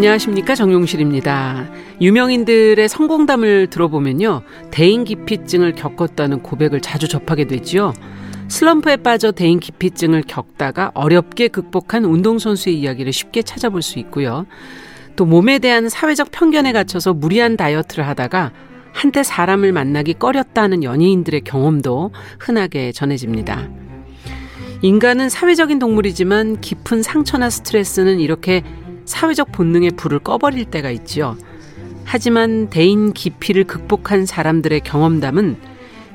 안녕하십니까 정용실입니다. 유명인들의 성공담을 들어보면요. 대인기피증을 겪었다는 고백을 자주 접하게 되지요. 슬럼프에 빠져 대인기피증을 겪다가 어렵게 극복한 운동선수의 이야기를 쉽게 찾아볼 수 있고요. 또 몸에 대한 사회적 편견에 갇혀서 무리한 다이어트를 하다가 한때 사람을 만나기 꺼렸다는 연예인들의 경험도 흔하게 전해집니다. 인간은 사회적인 동물이지만 깊은 상처나 스트레스는 이렇게 사회적 본능의 불을 꺼버릴 때가 있지요. 하지만 대인 기피를 극복한 사람들의 경험담은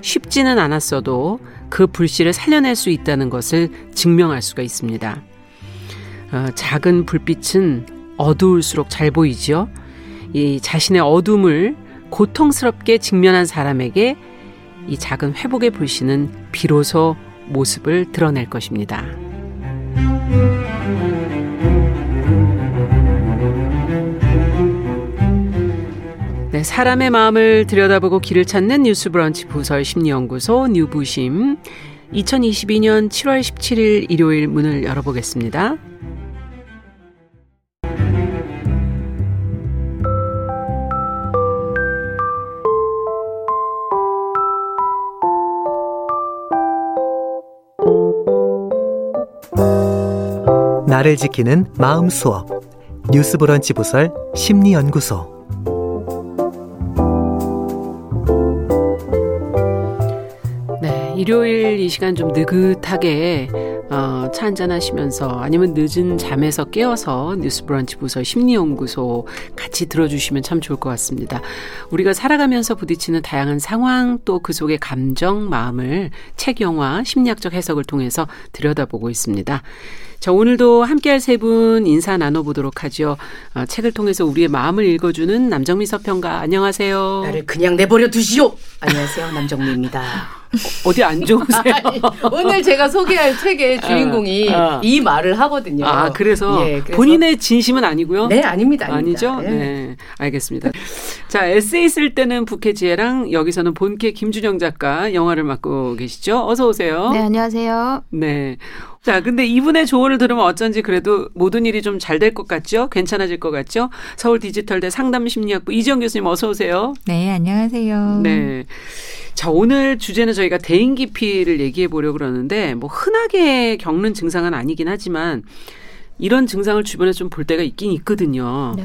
쉽지는 않았어도 그 불씨를 살려낼 수 있다는 것을 증명할 수가 있습니다. 어, 작은 불빛은 어두울수록 잘 보이지요. 이 자신의 어둠을 고통스럽게 직면한 사람에게 이 작은 회복의 불씨는 비로소 모습을 드러낼 것입니다. 사람의 마음을 들여다보고 길을 찾는 뉴스 브런치 부설 심리연구소 뉴부심. 2022년 7월 17일 일요일 문을 열어보겠습니다. 나를 지키는 마음 수업. 뉴스 브런치 부설 심리 연구소 일요일 이 시간 좀 느긋하게 어, 차 한잔 하시면서 아니면 늦은 잠에서 깨어서 뉴스 브런치 부서 심리연구소 같이 들어주시면 참 좋을 것 같습니다. 우리가 살아가면서 부딪히는 다양한 상황 또 그 속의 감정, 마음을 책, 영화, 심리학적 해석을 통해서 들여다보고 있습니다. 자, 오늘도 함께할 세 분 인사 나눠보도록 하죠. 어, 책을 통해서 우리의 마음을 읽어주는 남정미 서평가 안녕하세요. 나를 그냥 내버려 두시오. 안녕하세요, 남정미입니다. 어디 안 좋으세요? 아니, 오늘 제가 소개할 책의 주인공이 어, 어. 이 말을 하거든요. 아, 그래서, 예, 그래서 본인의 진심은 아니고요? 네, 아닙니다. 아니죠? 아닙니다. 네. 네. 알겠습니다. 자, 에세이 쓸 때는 부캐지혜랑 여기서는 본캐 김준영 작가 영화를 맡고 계시죠? 어서 오세요. 네, 안녕하세요. 네. 자, 근데 이분의 조언을 들으면 어쩐지 그래도 모든 일이 좀 잘 될 것 같죠? 괜찮아질 것 같죠? 서울 디지털대 상담심리학부 이지영 교수님 어서 오세요. 네, 안녕하세요. 네. 자, 오늘 주제는 저희가 대인 기피를 얘기해 보려고 그러는데 뭐 흔하게 겪는 증상은 아니긴 하지만 이런 증상을 주변에 좀 볼 때가 있긴 있거든요. 네.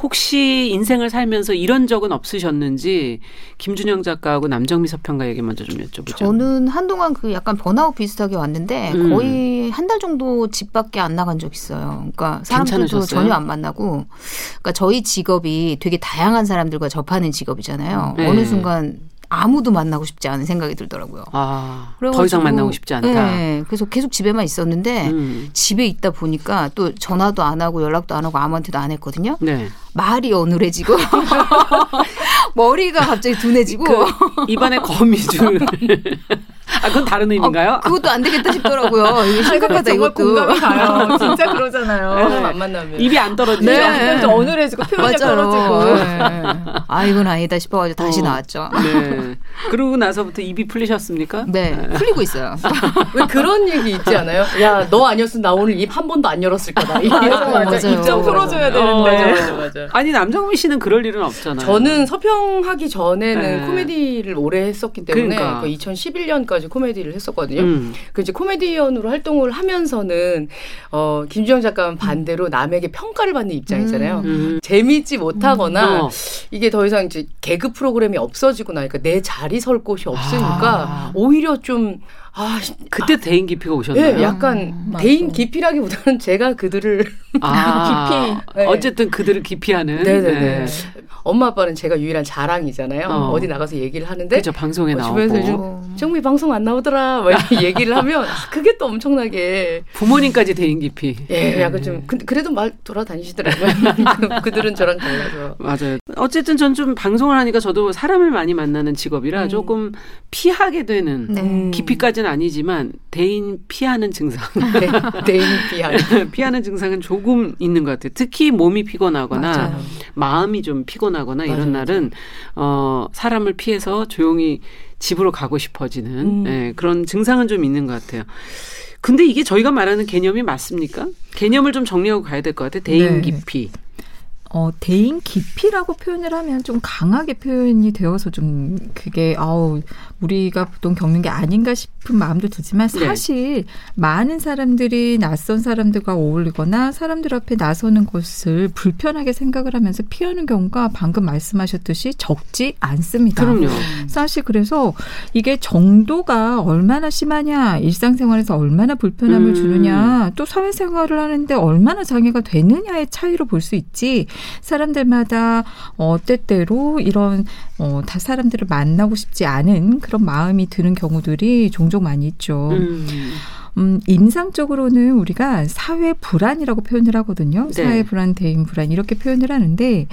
혹시 인생을 살면서 이런 적은 없으셨는지 김준영 작가하고 남정미 서평가에게 먼저 좀 여쭤보죠. 저는 한동안 그 약간 번아웃 비슷하게 왔는데 음. 거의 한 달 정도 집 밖에 안 나간 적 있어요. 그러니까 사람들도 괜찮으셨어요? 전혀 안 만나고 그러니까 저희 직업이 되게 다양한 사람들과 접하는 직업이잖아요. 네. 어느 순간 아무도 만나고 싶지 않은 생각이 들더라고요. 아, 더 이상 만나고 싶지 않다. 네, 그래서 계속 집에만 있었는데 음. 집에 있다 보니까 또 전화도 안 하고 연락도 안 하고 아무한테도 안 했거든요. 네. 말이 어눌해지고 머리가 갑자기 둔해지고 그 입안에 거미줄. 아, 그건 다른 의미인가요? 어, 그것도 안 되겠다 싶더라고요. 이게 심각하다 정말 이것도. 공감이 가요. 진짜 그러잖아요. 네. 안 만나면. 입이 안 떨어지죠? 네. 어눌해지고 표정이 떨어지고. 네. 아 이건 아니다 싶어가지고 다시 어. 나왔죠. 네. 그러고 나서부터 입이 풀리셨습니까? 네, 풀리고 있어요. 왜 그런 얘기 있지 않아요? 야, 너 아니었으면 나 오늘 입 한 번도 안 열었을 거다. 이 맞아, 맞아. 맞아요. 입장 풀어줘야 되는데. 어, 맞아, 맞아, 맞아. 아니 남정미 씨는 그럴 일은 없잖아요. 저는 서평하기 전에는 네. 코미디를 오래 했었기 때문에 그러니까. 그 2011년까지 코미디를 했었거든요. 음. 그 이제 코미디언으로 활동을 하면서는 어 김주영 작가는 반대로 남에게 평가를 받는 입장이잖아요. 음. 재미있지 못하거나 어. 이게 더 이상 이제 개그 프로그램이 없어지고 나니까 내 자리 설 곳이 없으니까 아. 오히려 좀 아, 그때 대인 기피가 오셨나요? 예, 약간 대인 기피라기보다는 제가 그들을 아, 깊이. 네. 어쨌든 그들을 기피하는. 네네 네. 엄마 아빠는 제가 유일한 자랑이잖아요. 어. 어. 디 나가서 얘기를 하는데 그죠 방송에 어, 나오고 주변에서 요즘 정미 방송 안 나오더라. 막 이렇게 얘기를 하면 그게 또 엄청나게 부모님까지 대인 기피. 예, 약간 좀 근데 그래도 말 돌아다니시더라고요. 그들은 저랑 달라서. 맞아요. 어쨌든 전 좀 방송을 하니까 저도 사람을 많이 만나는 직업이라 음. 조금 피하게 되는 네. 음. 기피까지는 아니지만 대인 피하는 증상. 네, 대인 비하. 피하는 증상은 조금 있는 것 같아요. 특히 몸이 피곤하거나 맞아요. 마음이 좀 피곤하거나 이런 맞아요, 날은 어 사람을 피해서 조용히 집으로 가고 싶어지는 음. 예, 그런 증상은 좀 있는 것 같아요. 근데 이게 저희가 말하는 개념이 맞습니까? 개념을 좀 정리하고 가야 될 것 같아요. 대인 네. 기피. 어, 대인 깊이라고 표현을 하면 좀 강하게 표현이 되어서 좀 그게 아우 우리가 보통 겪는 게 아닌가 싶은 마음도 들지만 네. 사실 많은 사람들이 낯선 사람들과 어울리거나 사람들 앞에 나서는 것을 불편하게 생각을 하면서 피하는 경우가 방금 말씀하셨듯이 적지 않습니다. 그럼요. 사실 그래서 이게 정도가 얼마나 심하냐, 일상생활에서 얼마나 불편함을 음. 주느냐, 또 사회생활을 하는데 얼마나 장애가 되느냐의 차이로 볼 수 있지. 사람들마다 어, 때때로 이런 어, 다 사람들을 만나고 싶지 않은 그런 마음이 드는 경우들이 종종 많이 있죠. 음. 음, 임상적으로는 우리가 사회 불안이라고 표현을 하거든요. 네. 사회 불안, 대인 불안 이렇게 표현을 하는데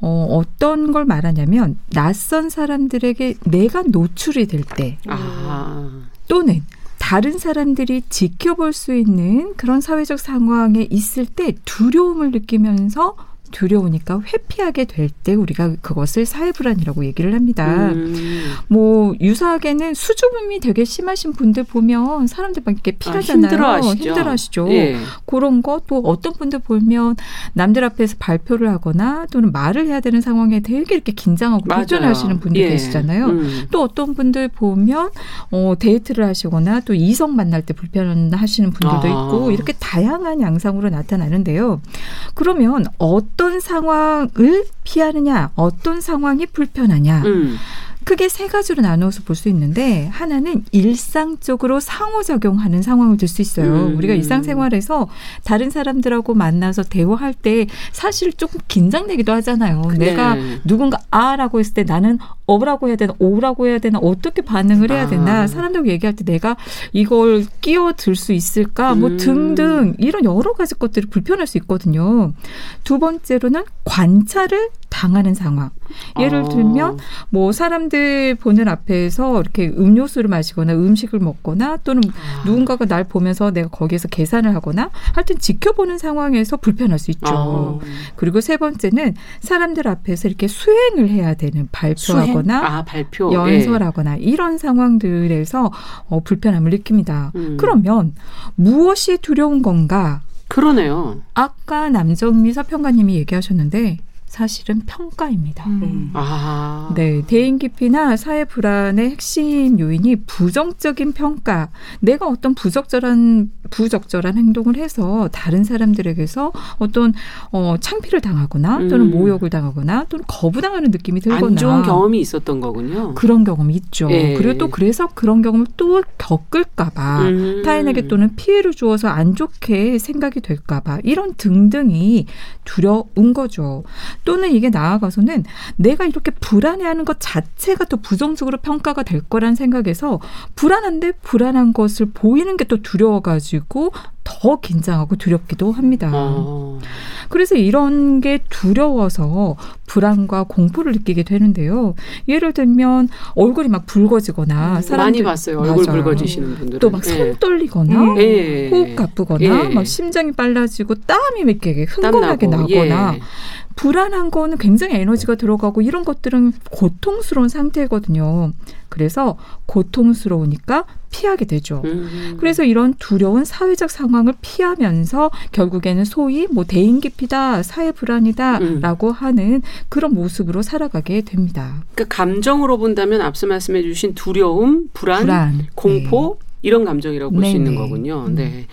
어, 어떤 걸 말하냐면 낯선 사람들에게 내가 노출이 될때 아. 또는 다른 사람들이 지켜볼 수 있는 그런 사회적 상황에 있을 때 두려움을 느끼면서 두려우니까 회피하게 될 때 우리가 그것을 사회 불안이라고 얘기를 합니다. 음. 뭐 유사하게는 수줍음이 되게 심하신 분들 보면 사람들 막 이렇게 피하잖아요. 힘들어하시죠. 힘들어하시죠. 예. 그런 거 또 어떤 분들 보면 남들 앞에서 발표를 하거나 또는 말을 해야 되는 상황에 되게 이렇게 긴장하고. 불편해하시는 분들 예. 계시잖아요. 음. 또 어떤 분들 보면 어 데이트를 하시거나 또 이성 만날 때 불편하시는 분들도 아. 있고 이렇게 다양한 양상으로 나타나는데요. 그러면 어떤 상황을 피하느냐, 어떤 상황이 불편하냐. 음. 크게 세 가지로 나누어서 볼 수 있는데 하나는 일상적으로 상호작용하는 상황을 들 수 있어요. 음. 우리가 일상생활에서 다른 사람들하고 만나서 대화할 때 사실 조금 긴장되기도 하잖아요. 내가 네. 누군가 아라고 했을 때 나는 어라고 해야 되나 오라고 해야 되나 어떻게 반응을 해야 아. 되나 사람들하고 얘기할 때 내가 이걸 끼어들 수 있을까 뭐 음. 등등 이런 여러 가지 것들이 불편할 수 있거든요. 두 번째로는 관찰을 당하는 상황. 예를 아. 들면 뭐 사람들 보는 앞에서 이렇게 음료수를 마시거나 음식을 먹거나 또는 아. 누군가가 날 보면서 내가 거기에서 계산을 하거나 하여튼 지켜보는 상황에서 불편할 수 있죠. 아. 그리고 세 번째는 사람들 앞에서 이렇게 수행을 해야 되는 발표하거나? 아 발표 연설하거나 이런 상황들에서 어, 불편함을 느낍니다. 음. 그러면 무엇이 두려운 건가? 예. 그러네요. 아까 남정미 서평가님이 얘기하셨는데 사실은 평가입니다. 음. 아. 네, 대인 기피나 사회 불안의 핵심 요인이 부정적인 평가. 내가 어떤 부적절한 부적절한 행동을 해서 다른 사람들에게서 어떤 어, 창피를 당하거나 또는 음. 모욕을 당하거나 또는 거부당하는 느낌이 들거나 안 좋은 경험이 있었던 거군요. 그런 경험이 있죠. 예. 그리고 또 그래서 그런 경험을 또 겪을까봐 음. 타인에게 또는 피해를 주어서 안 좋게 생각이 될까봐 이런 등등이 두려운 거죠. 또는 이게 나아가서는 내가 이렇게 불안해하는 것 자체가 또 부정적으로 평가가 될 거란 생각에서 불안한데 불안한 것을 보이는 게 또 두려워가지고 더 긴장하고 두렵기도 합니다. 어. 그래서 이런 게 두려워서 불안과 공포를 느끼게 되는데요. 예를 들면 얼굴이 막 붉어지거나 많이 사람들 봤어요. 얼굴 맞아요. 붉어지시는 분들은. 또막 손 예. 떨리거나 음. 예. 호흡 가쁘거나 예. 막 심장이 빨라지고 땀이 땀 흥건하게 나고, 나거나 예. 불안한 거는 굉장히 에너지가 들어가고 이런 것들은 고통스러운 상태거든요. 그래서 고통스러우니까 피하게 되죠. 음. 그래서 이런 두려운 사회적 상황을 피하면서 결국에는 소위 뭐 대인 기피다, 사회 음. 불안이다라고 하는 그런 모습으로 살아가게 됩니다. 그 감정으로 본다면 앞서 말씀해 주신 두려움, 불안, 불안, 공포 이런 감정이라고 볼수 네, 있는 네. 거군요. 음. 네.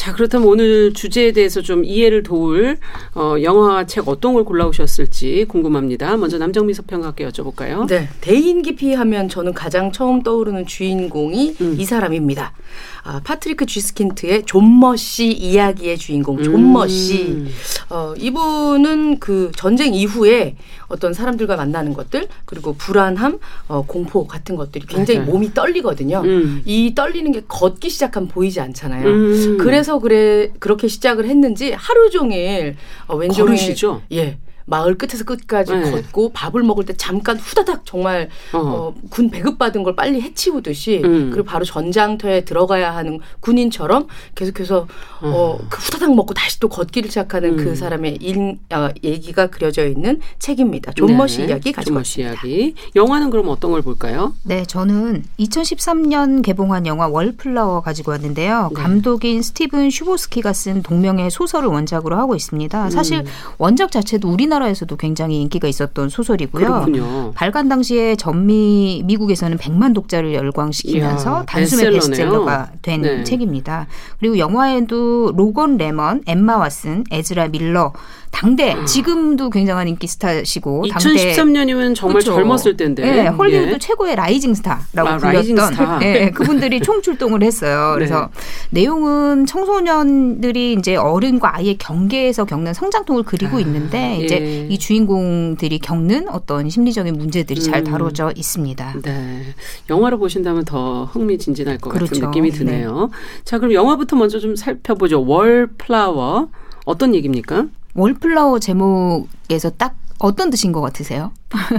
자, 그렇다면 오늘 주제에 대해서 좀 이해를 도울 어, 영화 책 어떤 걸 골라오셨을지 궁금합니다. 먼저 남정미 서평가께 여쭤볼까요? 네. 대인 기피 하면 저는 가장 처음 떠오르는 주인공이 음. 이 사람입니다. 아, 파트리크 쥐스킨트의 좀머 씨 이야기의 주인공 좀머 씨. 음. 어, 이분은 그 전쟁 이후에 어떤 사람들과 만나는 것들 그리고 불안함, 어, 공포 같은 것들이 굉장히 맞아요. 몸이 떨리거든요. 음. 이 떨리는 게 걷기 시작하면 보이지 않잖아요. 음. 그래서 그래 그렇게 시작을 했는지 하루 종일 어, 왼종일 걸으시죠? 예. 마을 끝에서 끝까지 네. 걷고 밥을 먹을 때 잠깐 후다닥 정말 어. 어, 군 배급받은 걸 빨리 해치우듯이 음. 그리고 바로 전장터에 들어가야 하는 군인처럼 계속해서 어, 그 후다닥 먹고 다시 또 걷기를 시작하는 음. 그 사람의 일, 어, 얘기가 그려져 있는 책입니다. 좀머 씨 네, 이야기 가지고 좀머 씨 왔습니다. 이야기. 영화는 그럼 어떤 걸 볼까요? 네, 저는 2013년 개봉한 영화 월플라워 가지고 왔는데요. 네. 감독인 스티븐 슈보스키가 쓴 동명의 소설을 원작으로 하고 있습니다. 사실 음. 원작 자체도 우리나라 에서도 굉장히 인기가 있었던 소설이고요. 그렇군요. 발간 당시에 전미 미국에서는 100만 독자를 열광시키면서 이야, 단숨에 베스트셀러네요. 베스트셀러가 된 네. 책입니다. 그리고 영화에도 로건 레먼, 엠마 왓슨, 에즈라 밀러 당대 지금도 굉장한 인기 스타시고 당대 2013년이면 정말 그쵸. 젊었을 때인데. 네, 헐리우드 예. 최고의 rising 스타라고 아, rising 불렸던 스타. 예, 그분들이 총출동을 했어요. 그래서 내용은 청소년들이 이제 어른과 아이의 경계에서 겪는 성장통을 그리고 아, 있는데 예. 이제 이 주인공들이 겪는 어떤 심리적인 문제들이 잘 음. 다뤄져 있습니다. 네. 영화로 보신다면 더 흥미진진할 것 같은 그렇죠. 느낌이 드네요. 자, 그럼 영화부터 먼저 좀 살펴보죠. 월플라워. 어떤 얘기입니까? 월플라워 제목에서 딱 어떤 뜻인 것 같으세요?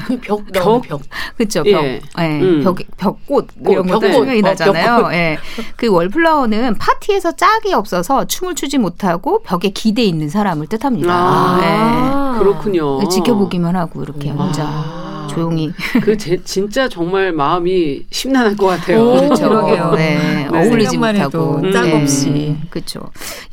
그 벽, 벽? 벽, 벽. 그렇죠. 예. 벽, 예. 음. 벽, 벽꽃 꽃, 이런 것도. 생각이 어, 나잖아요. 벽꽃. 예. 그 월플라워는 파티에서 짝이 없어서 춤을 추지 못하고 벽에 기대 있는 사람을 뜻합니다. 아, 아. 그렇군요. 예. 지켜보기만 하고 이렇게 아. 혼자 조용히 그 제, 진짜 정말 마음이 심란할 것 같아요. 오, 그렇죠. 그러게요. 네, 네. 어울리지 못하고 짝 네. 없이. 그렇죠.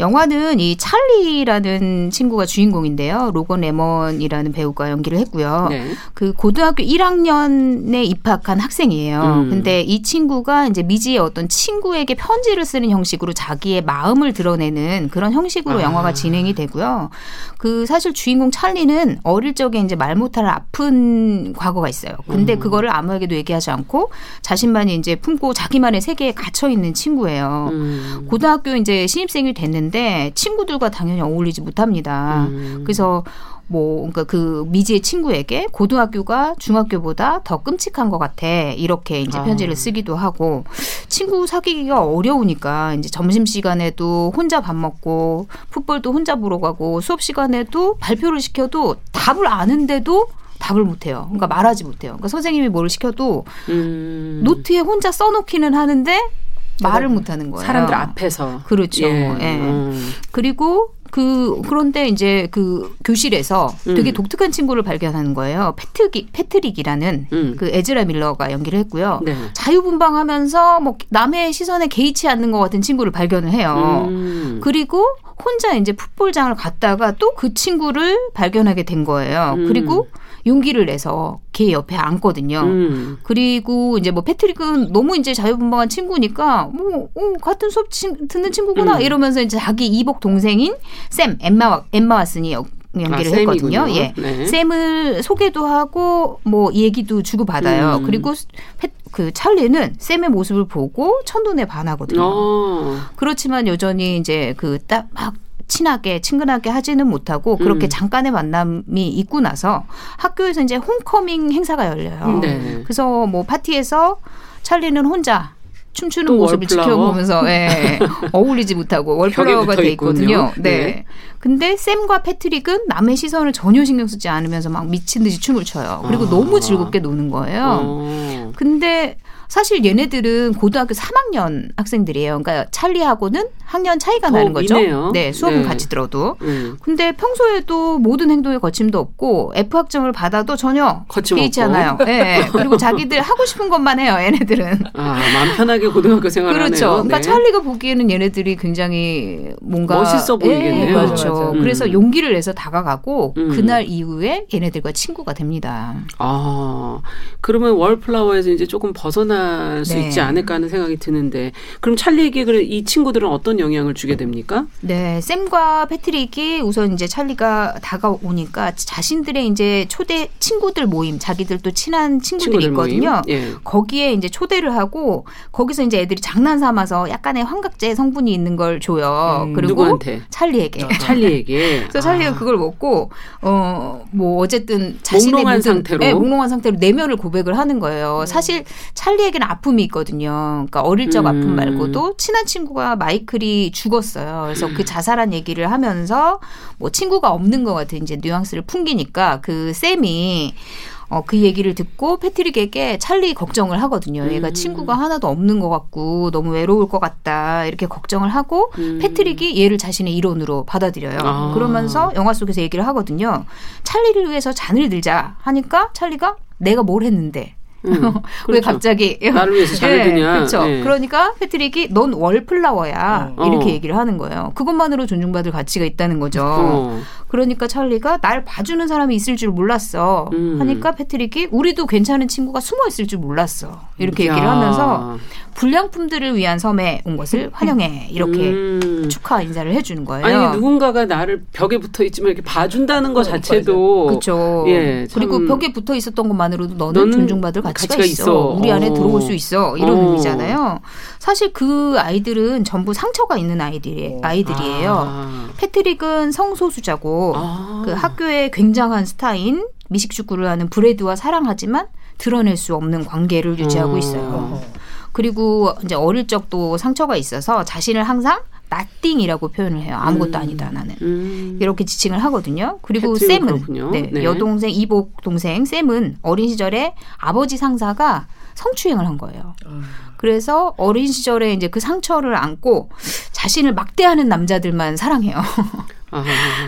영화는 이 찰리라는 친구가 주인공인데요. 로건 레먼이라는 배우가 연기를 했고요. 네. 그 고등학교 1학년에 입학한 학생이에요. 음. 근데 이 친구가 이제 미지의 어떤 친구에게 편지를 쓰는 형식으로 자기의 마음을 드러내는 그런 형식으로 아. 영화가 진행이 되고요. 그 사실 주인공 찰리는 어릴 적에 이제 말 못할 아픈 과 거가 있어요. 근데 음. 그거를 아무에게도 얘기하지 않고 자신만이 이제 품고 자기만의 세계에 갇혀 있는 친구예요. 음. 고등학교 이제 신입생이 됐는데 친구들과 당연히 어울리지 못합니다. 음. 그래서 뭐 그러니까 그 미지의 친구에게 고등학교가 중학교보다 더 끔찍한 것 같아 이렇게 이제 아. 편지를 쓰기도 하고 친구 사귀기가 어려우니까 이제 점심 시간에도 혼자 밥 먹고 풋볼도 혼자 보러 가고 수업 시간에도 발표를 시켜도 답을 아는데도 답을 못해요. 그러니까 말하지 못해요. 그러니까 선생님이 뭘 시켜도 음. 노트에 혼자 써놓기는 하는데 말을 못하는 거예요. 사람들 앞에서. 그렇죠. 예. 예. 음. 그리고 그 그런데 이제 그 교실에서 음. 되게 독특한 친구를 발견하는 거예요. 패트기 패트릭이라는 음. 그 에즈라 밀러가 연기를 했고요. 네. 자유분방하면서 뭐 남의 시선에 개의치 않는 것 같은 친구를 발견을 해요. 음. 그리고 혼자 이제 풋볼장을 갔다가 또 그 친구를 발견하게 된 거예요. 음. 그리고 용기를 내서 걔 옆에 앉거든요. 음. 그리고 이제 뭐 패트릭은 너무 이제 자유분방한 친구니까 뭐 어, 같은 수업 친, 듣는 친구구나 음. 이러면서 이제 자기 이복 동생인 샘 엠마 엠마 왓슨이 연- 연기를 아, 했거든요. 예. 네. 샘을 소개도 하고 뭐 얘기도 주고 받아요. 음. 그리고 패- 그 찰리는 샘의 모습을 보고 첫눈에 반하거든요. 어. 그렇지만 여전히 이제 그 딱 막 친하게 친근하게 하지는 못하고 그렇게 음. 잠깐의 만남이 있고 나서 학교에서 이제 홈커밍 행사가 열려요. 네. 그래서 뭐 파티에서 찰리는 혼자 춤추는 또 모습을 월플라워? 지켜보면서 예, 어울리지 못하고 월플라워가 돼 있거든요. 있군요. 네. 네. 근데 샘과 패트릭은 남의 시선을 전혀 신경 쓰지 않으면서 막 미친 듯이 춤을 춰요. 그리고 아. 너무 즐겁게 노는 거예요. 어. 근데 사실 얘네들은 고등학교 3학년 학생들이에요. 그러니까 찰리하고는 학년 차이가 더 나는 거죠. 있네요. 네, 수업은 네. 같이 들어도. 음. 근데 평소에도 모든 행동에 거침도 없고 F 학점을 받아도 전혀. 개의치 않아요. 예. 그리고 자기들 하고 싶은 것만 해요. 얘네들은. 아, 마음 편하게 고등학교 생활을 그렇죠. 하네요. 그러니까 네. 찰리가 보기에는 얘네들이 굉장히 뭔가 멋있어 보이겠네요. 예, 그렇죠. 맞아, 맞아. 음. 그래서 용기를 내서 다가가고 음. 그날 이후에 얘네들과 친구가 됩니다. 아, 그러면 월플라워에서 이제 조금 벗어 날 수 네. 있지 않을까 하는 생각이 드는데, 그럼 찰리에게 그래 이 친구들은 어떤 영향을 주게 됩니까? 네, 샘과 패트릭이 우선 이제 찰리가 다가오니까 자신들의 이제 초대 친구들 모임, 자기들 또 친한 친구들이 친구들? 있거든요. 예. 거기에 이제 초대를 하고 거기서 이제 애들이 장난 삼아서 약간의 환각제 성분이 있는 걸 줘요. 음, 그리고 누구한테? 찰리에게. 찰리에게. 그래서 찰리가 아. 그걸 먹고 어 뭐 어쨌든 자신의 몽롱한 모든- 상태로? 네, 몽롱한 상태로 내면을 고백을 하는 음. 거예요. 사실 찰리 의 찰리에게는 아픔이 있거든요. 그러니까 어릴 적 음. 아픔 말고도 친한 친구가 마이클이 죽었어요. 그래서 그 자살한 얘기를 하면서 뭐 친구가 없는 것 같은 이제 뉘앙스를 풍기니까 그 쌤이 어, 그 얘기를 듣고 패트릭에게 찰리 걱정을 하거든요. 얘가 음. 친구가 하나도 없는 것 같고 너무 외로울 것 같다. 이렇게 걱정을 하고 음. 패트릭이 얘를 자신의 일원으로 받아들여요. 아. 그러면서 영화 속에서 얘기를 하거든요. 찰리를 위해서 잔을 들자 하니까 찰리가 내가 뭘 했는데 음, 왜 그렇죠. 갑자기 나를 위해서 잔을 드냐. 그렇죠. 예. 그러니까 패트릭이 넌 월플라워야 어. 이렇게 어. 얘기를 하는 거예요. 그것만으로 존중받을 가치가 있다는 거죠. 어. 그러니까 찰리가 날 봐주는 사람이 있을 줄 몰랐어. 음. 하니까 패트릭이 우리도 괜찮은 친구가 숨어 있을 줄 몰랐어. 이렇게 야. 얘기를 하면서 불량품들을 위한 섬에 온 것을 환영해. 이렇게 음. 축하 인사를 해주는 거예요. 아니 누군가가 나를 벽에 붙어 있지만 이렇게 봐준다는 것 자체도 그렇죠. 예, 참- 그리고 벽에 붙어 있었던 것만으로도 너는, 너는 존중받을 가치가, 가치가 있어. 있어. 우리 안에 어. 들어올 수 있어. 이런 어. 의미잖아요. 사실 그 아이들은 전부 상처가 있는 아이들이, 아이들이에요. 아. 패트릭은 성소수자고 아. 그 학교의 굉장한 스타인 미식축구를 하는 브레드와 사랑하지만 드러낼 수 없는 관계를 유지하고 어. 있어요. 그리고 이제 어릴 적도 상처가 있어서 자신을 항상 나띵이라고 표현을 해요. 아무것도 음. 아니다 나는. 음. 이렇게 지칭을 하거든요. 그리고 샘은. 네, 네. 여동생 이복 동생 샘은 어린 시절에 아버지 상사가 성추행을 한 거예요. 그래서 어린 시절에 이제 그 상처를 안고 자신을 막대하는 남자들만 사랑해요. 아,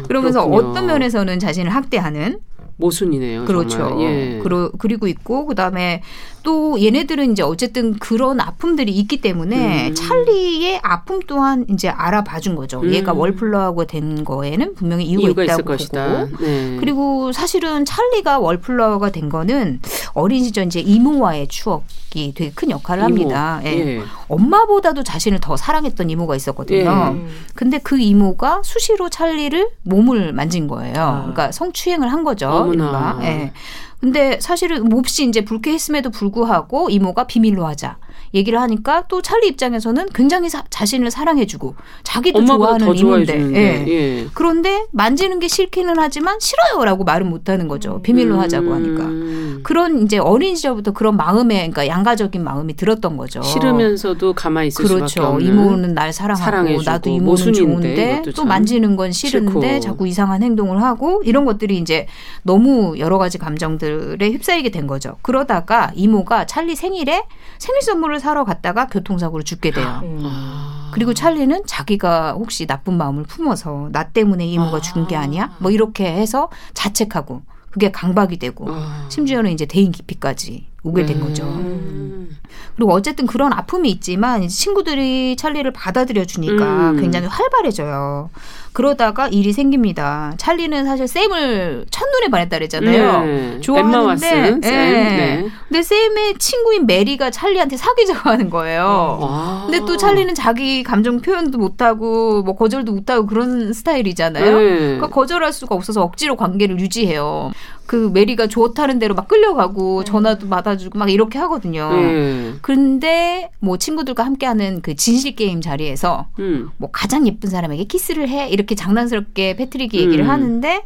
그러면서 그렇군요. 어떤 면에서는 자신을 학대하는 모순이네요. 그렇죠. 예. 그러, 그리고 있고 그다음에 또 얘네들은 이제 어쨌든 그런 아픔들이 있기 때문에 음. 찰리의 아픔 또한 이제 알아봐 준 거죠. 음. 얘가 월플러하고 된 거에는 분명히 이유가, 이유가 있다고 보고. 것이다. 네. 그리고 사실은 찰리가 월플러가 된 거는 어린 시절 이제 이모와의 추억이 되게 큰 역할을 합니다. 예. 예. 엄마보다도 자신을 더 사랑했던 이모가 있었거든요. 예. 근데 그 이모가 수시로 찰리를 몸을 만진 거예요. 그러니까 성추행을 한 거죠. 어머나. 예. 근데 사실은 몹시 이제 불쾌했음에도 불구하고 이모가 비밀로 하자 얘기를 하니까 또 찰리 입장에서는 굉장히 사- 자신을 사랑해주고 자기도 좋아하는 이모인데. 예. 예. 그런데 만지는 게 싫기는 하지만 싫어요라고 말은 못하는 거죠. 비밀로 하자고 하니까. 음. 그런 이제 어린 시절부터 그런 마음에 그러니까 양가적인 마음이 들었던 거죠. 싫으면서도 가만히 있을 수밖에 그렇죠. 없는. 이모는 날 사랑하고 사랑해주고 나도 이모는 좋은데 또참 만지는 건 싫은데 싫고. 자꾸 이상한 행동을 하고 이런 것들이 이제 너무 여러 가지 감정들에 휩싸이게 된 거죠. 그러다가 이모가 찰리 생일에 생일 선물을 사러 갔다가 교통사고로 죽게 돼요. 아. 그리고 찰리는 자기가 혹시 나쁜 마음을 품어서 나 때문에 이모가 죽은 게 아니야? 뭐 이렇게 해서 자책하고 그게 강박이 되고 아. 심지어는 이제 대인 기피까지 오게 된 네. 거죠. 음. 그리고 어쨌든 그런 아픔이 있지만 친구들이 찰리를 받아들여 주니까 음. 굉장히 활발해져요. 그러다가 일이 생깁니다. 찰리는 사실 쌤을 첫눈에 반했다 그랬잖아요. 네. 좋아하는데 엠마 왓슨, 쌤. 예. 네. 근데 쌤의 친구인 메리가 찰리한테 사귀자고 하는 거예요. 아. 근데 또 찰리는 자기 감정 표현도 못하고 뭐 거절도 못하고 그런 스타일이잖아요. 네. 그러니까 거절할 수가 없어서 억지로 관계를 유지해요. 그 메리가 좋다는 대로 막 끌려가고 전화도 받아주고 막 이렇게 하거든요. 네. 근데 뭐 친구들과 함께하는 그 진실 게임 자리에서 음. 뭐 가장 예쁜 사람에게 키스를 해 이렇게 장난스럽게 패트릭이 얘기를 음. 하는데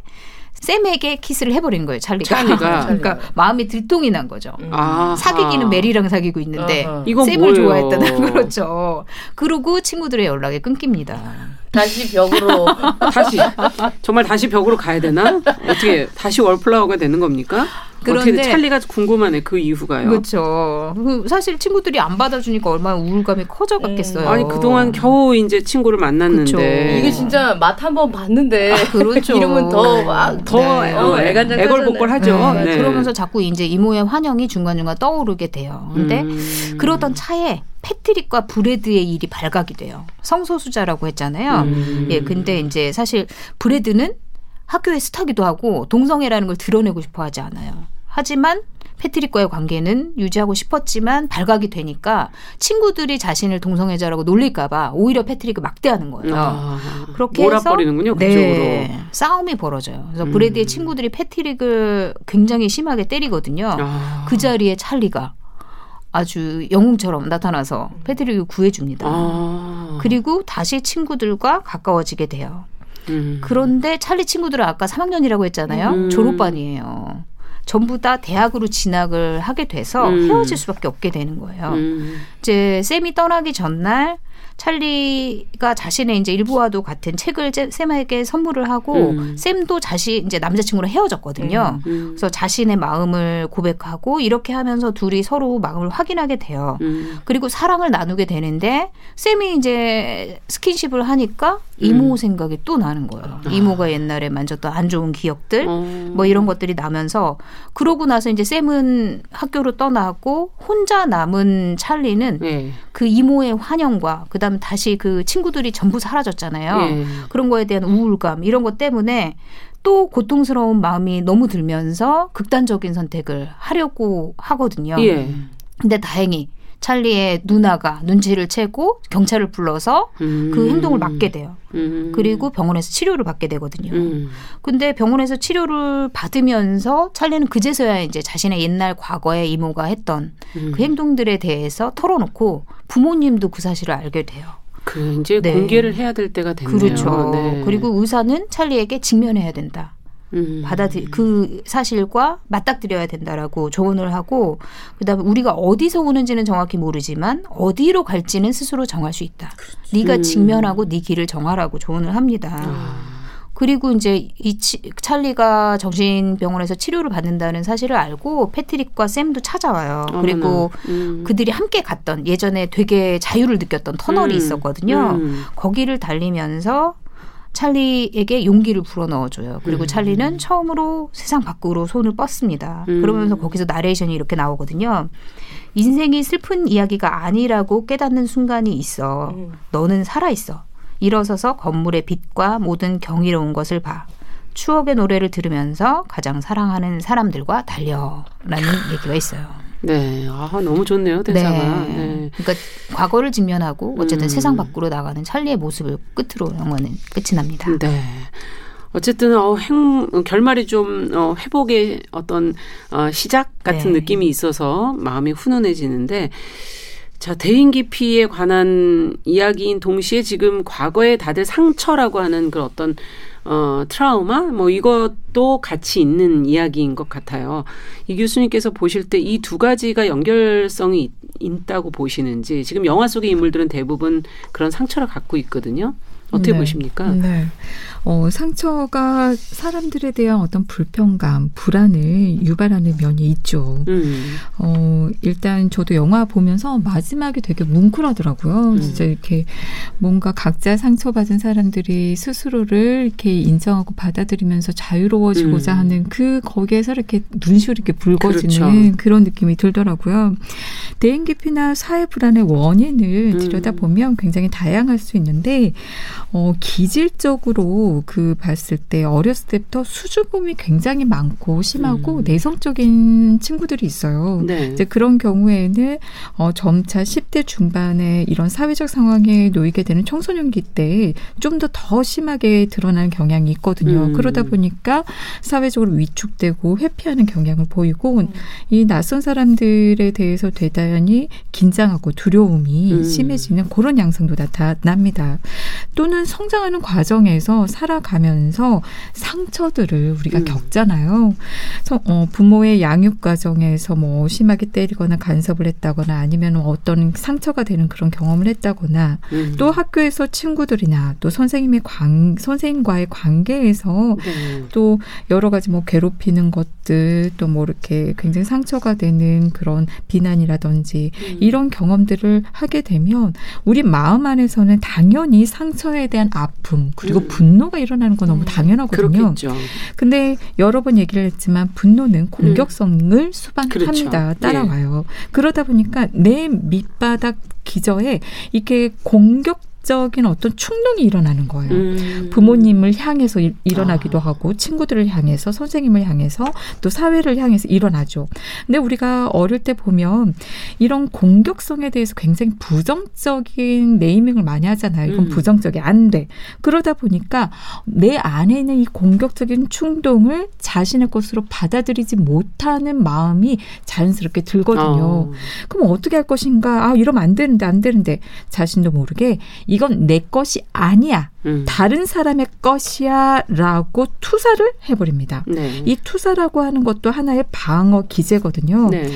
샘에게 키스를 해버리는 거예요 찰리가. 찰리가. 그러니까 마음이 들통이 난 거죠. 아. 사귀기는 메리랑 사귀고 있는데 아하. 이건 샘을 뭐예요? 좋아했다는 그렇죠. 그리고 친구들의 연락이 끊깁니다. 다시 벽으로 다시 정말 다시 벽으로 가야 되나? 어떻게 다시 월플라워가 되는 겁니까? 어떻게 그런데- 찰리가 궁금하네 그 이후가요. 그렇죠. 그 사실 친구들이 안 받아주니까 얼마나 우울감이 커져갔겠어요. 아니 그동안 겨우 이제 친구를 만났는데 그쵸. 이게 진짜 맛 한번 봤는데 아, 그렇죠. 이러면 더막 더 네. 어, 애간장 애걸복걸하죠. 네, 네. 그러면서 자꾸 이제 이모의 환영이 중간 중간 떠오르게 돼요. 근데 음. 그러던 차에 패트릭과 브레드의 일이 발각이 돼요. 성소수자라고 했잖아요. 음. 예, 근데 이제 사실 브레드는 학교의 스타기도 하고 동성애라는 걸 드러내고 싶어 하지 않아요. 하지만 패트릭과의 관계는 유지하고 싶었지만 발각이 되니까 친구들이 자신을 동성애자라고 놀릴까봐 오히려 패트릭을 막대하는 거예요. 아, 그렇게 해서 몰아버리는군요 그쪽으로. 네, 싸움이 벌어져요. 그래서 음. 브레드의 친구들이 패트릭을 굉장히 심하게 때리거든요. 아. 그 자리에 찰리가 아주 영웅처럼 나타나서 패트릭을 구해줍니다. 아. 그리고 다시 친구들과 가까워지게 돼요. 음. 그런데 찰리 친구들은 아까 3학년이라고 했잖아요. 음. 졸업반이에요. 전부 다 대학으로 진학을 하게 돼서 음. 헤어질 수밖에 없게 되는 거예요. 음. 이제 쌤이 떠나기 전날 찰리가 자신의 이제 일부와도 같은 책을 제- 쌤에게 선물을 하고 음. 쌤도 자신 이제 남자친구랑 헤어졌거든요. 음. 그래서 자신의 마음을 고백하고 이렇게 하면서 둘이 서로 마음을 확인하게 돼요. 음. 그리고 사랑을 나누게 되는데 쌤이 이제 스킨십을 하니까 이모 음. 생각이 또 나는 거예요. 이모가 옛날에 만졌던 안 좋은 기억들 어. 뭐 이런 것들이 나면서 그러고 나서 이제 쌤은 학교로 떠나고 혼자 남은 찰리는 예. 그 이모의 환영과 그다음 다시 그 친구들이 전부 사라졌잖아요. 예. 그런 거에 대한 우울감 이런 것 때문에 또 고통스러운 마음이 너무 들면서 극단적인 선택을 하려고 하거든요. 예. 근데 다행히 찰리의 누나가 눈치를 채고 경찰을 불러서 음. 그 행동을 막게 돼요. 음. 그리고 병원에서 치료를 받게 되거든요. 음. 근데 병원에서 치료를 받으면서 찰리는 그제서야 이제 자신의 옛날 과거의 이모가 했던 음. 그 행동들에 대해서 털어놓고 부모님도 그 사실을 알게 돼요. 그 이제 네. 공개를 해야 될 때가 됐네요. 그렇죠. 네. 그리고 의사는 찰리에게 직면해야 된다. 음. 받아들 그 사실과 맞닥뜨려야 된다라고 조언을 하고 그다음에 우리가 어디서 오는지는 정확히 모르지만 어디로 갈지는 스스로 정할 수 있다. 네가 음. 직면하고 네 길을 정하라고 조언을 합니다. 아. 그리고 이제 이 치, 찰리가 정신병원에서 치료를 받는다는 사실을 알고 패트릭과 샘도 찾아와요. 그리고 어머나. 음. 그들이 함께 갔던 예전에 되게 자유를 느꼈던 터널이 음. 있었거든요. 음. 거기를 달리면서 찰리에게 용기를 불어넣어줘요. 그리고 음. 찰리는 처음으로 세상 밖으로 손을 뻗습니다. 음. 그러면서 거기서 나레이션이 이렇게 나오거든요. 인생이 슬픈 이야기가 아니라고 깨닫는 순간이 있어. 음. 너는 살아있어. 일어서서 건물의 빛과 모든 경이로운 것을 봐. 추억의 노래를 들으면서 가장 사랑하는 사람들과 달려라는 얘기가 있어요. 네. 아, 너무 좋네요, 대사가. 네. 그러니까 과거를 직면하고 어쨌든 음. 세상 밖으로 나가는 찰리의 모습을 끝으로 영화는 끝이 납니다. 네. 어쨌든 어, 행, 결말이 좀 어, 회복의 어떤 어, 시작 같은 네. 느낌이 있어서 마음이 훈훈해지는데 자 대인 기 피에 관한 이야기인 동시에 지금 과거에 다들 상처라고 하는 그 어떤 어 트라우마 뭐 이것도 같이 있는 이야기인 것 같아요. 이 교수님께서 보실 때 이 두 가지가 연결성이 있, 있다고 보시는지 지금 영화 속의 인물들은 대부분 그런 상처를 갖고 있거든요. 어떻게 네. 보십니까? 네. 어, 상처가 사람들에 대한 어떤 불평감, 불안을 유발하는 면이 있죠. 음. 어, 일단 저도 영화 보면서 마지막에 되게 뭉클하더라고요. 음. 진짜 이렇게 뭔가 각자 상처받은 사람들이 스스로를 이렇게 인정하고 받아들이면서 자유로워지고자 음. 하는 그 거기에서 이렇게 눈시울이 이렇게 붉어지는 그렇죠. 그런 느낌이 들더라고요. 대인 기피나 사회 불안의 원인을 음. 들여다보면 굉장히 다양할 수 있는데 어, 기질적으로 그 봤을 때 어렸을 때부터 수줍음이 굉장히 많고 심하고 음. 내성적인 친구들이 있어요. 네. 이제 그런 경우에는 어, 점차 10대 중반에 이런 사회적 상황에 놓이게 되는 청소년기 때 좀 더더 심하게 드러나는 경향이 있거든요. 음. 그러다 보니까 사회적으로 위축되고 회피하는 경향을 보이고 이 낯선 사람들에 대해서 대단히 긴장하고 두려움이 음. 심해지는 그런 양상도 나타납니다. 또는 성장하는 과정에서 살아가면서 상처들을 우리가 음. 겪잖아요. 서- 어, 부모의 양육 과정에서 뭐 심하게 때리거나 간섭을 했다거나 아니면 어떤 상처가 되는 그런 경험을 했다거나 음. 또 학교에서 친구들이나 또 선생님의 관 선생님과의 관계에서 네. 또 여러 가지 뭐 괴롭히는 것들 또 뭐 이렇게 굉장히 상처가 되는 그런 비난이라든지 음. 이런 경험들을 하게 되면 우리 마음 안에서는 당연히 상처에 대한 아픔 그리고 음. 분노 가 일어나는 건 너무 당연하거든요. 그렇겠죠. 근데 여러 번 얘기를 했지만 분노는 공격성을 수반합니다. 그렇죠. 따라와요. 그러다 보니까 내 밑바닥 기저에 이렇게 공격 적인 어떤 충동이 일어나는 거예요. 음. 부모님을 향해서 일, 일어나기도 아. 하고 친구들을 향해서 선생님을 향해서 또 사회를 향해서 일어나죠. 근데 우리가 어릴 때 보면 이런 공격성에 대해서 굉장히 부정적인 네이밍을 많이 하잖아요. 이건 음. 부정적이 안 돼. 그러다 보니까 내 안에 있는 이 공격적인 충동을 자신의 것으로 받아들이지 못하는 마음이 자연스럽게 들거든요. 어. 그럼 어떻게 할 것인가? 아, 이러면 안 되는데, 안 되는데. 자신도 모르게 이건 내 것이 아니야. 음. 다른 사람의 것이야 라고 투사를 해버립니다. 네. 이 투사라고 하는 것도 하나의 방어 기제거든요. 네.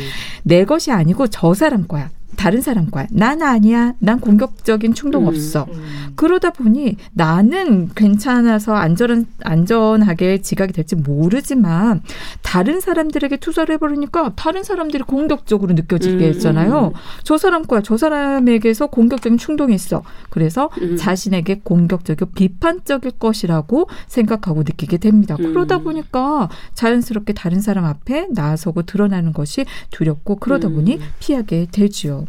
내 것이 아니고 저 사람 거야. 다른 사람 거야. 난 아니야. 난 공격적인 충동 음. 없어. 음. 그러다 보니 나는 괜찮아서 안전 안전하게 지각이 될지 모르지만 다른 사람들에게 투사를 해버리니까 다른 사람들이 공격적으로 느껴지게 음, 했잖아요. 저 사람 거야. 저 사람에게서 공격적인 충동이 있어. 그래서 음. 자신에게 공격적이고 비판적일 것이라고 생각하고 느끼게 됩니다. 음. 그러다 보니까 자연스럽게 다른 사람 앞에 나서고 드러나는 것이 두렵고 그러다 음. 보니 피하게 되지요.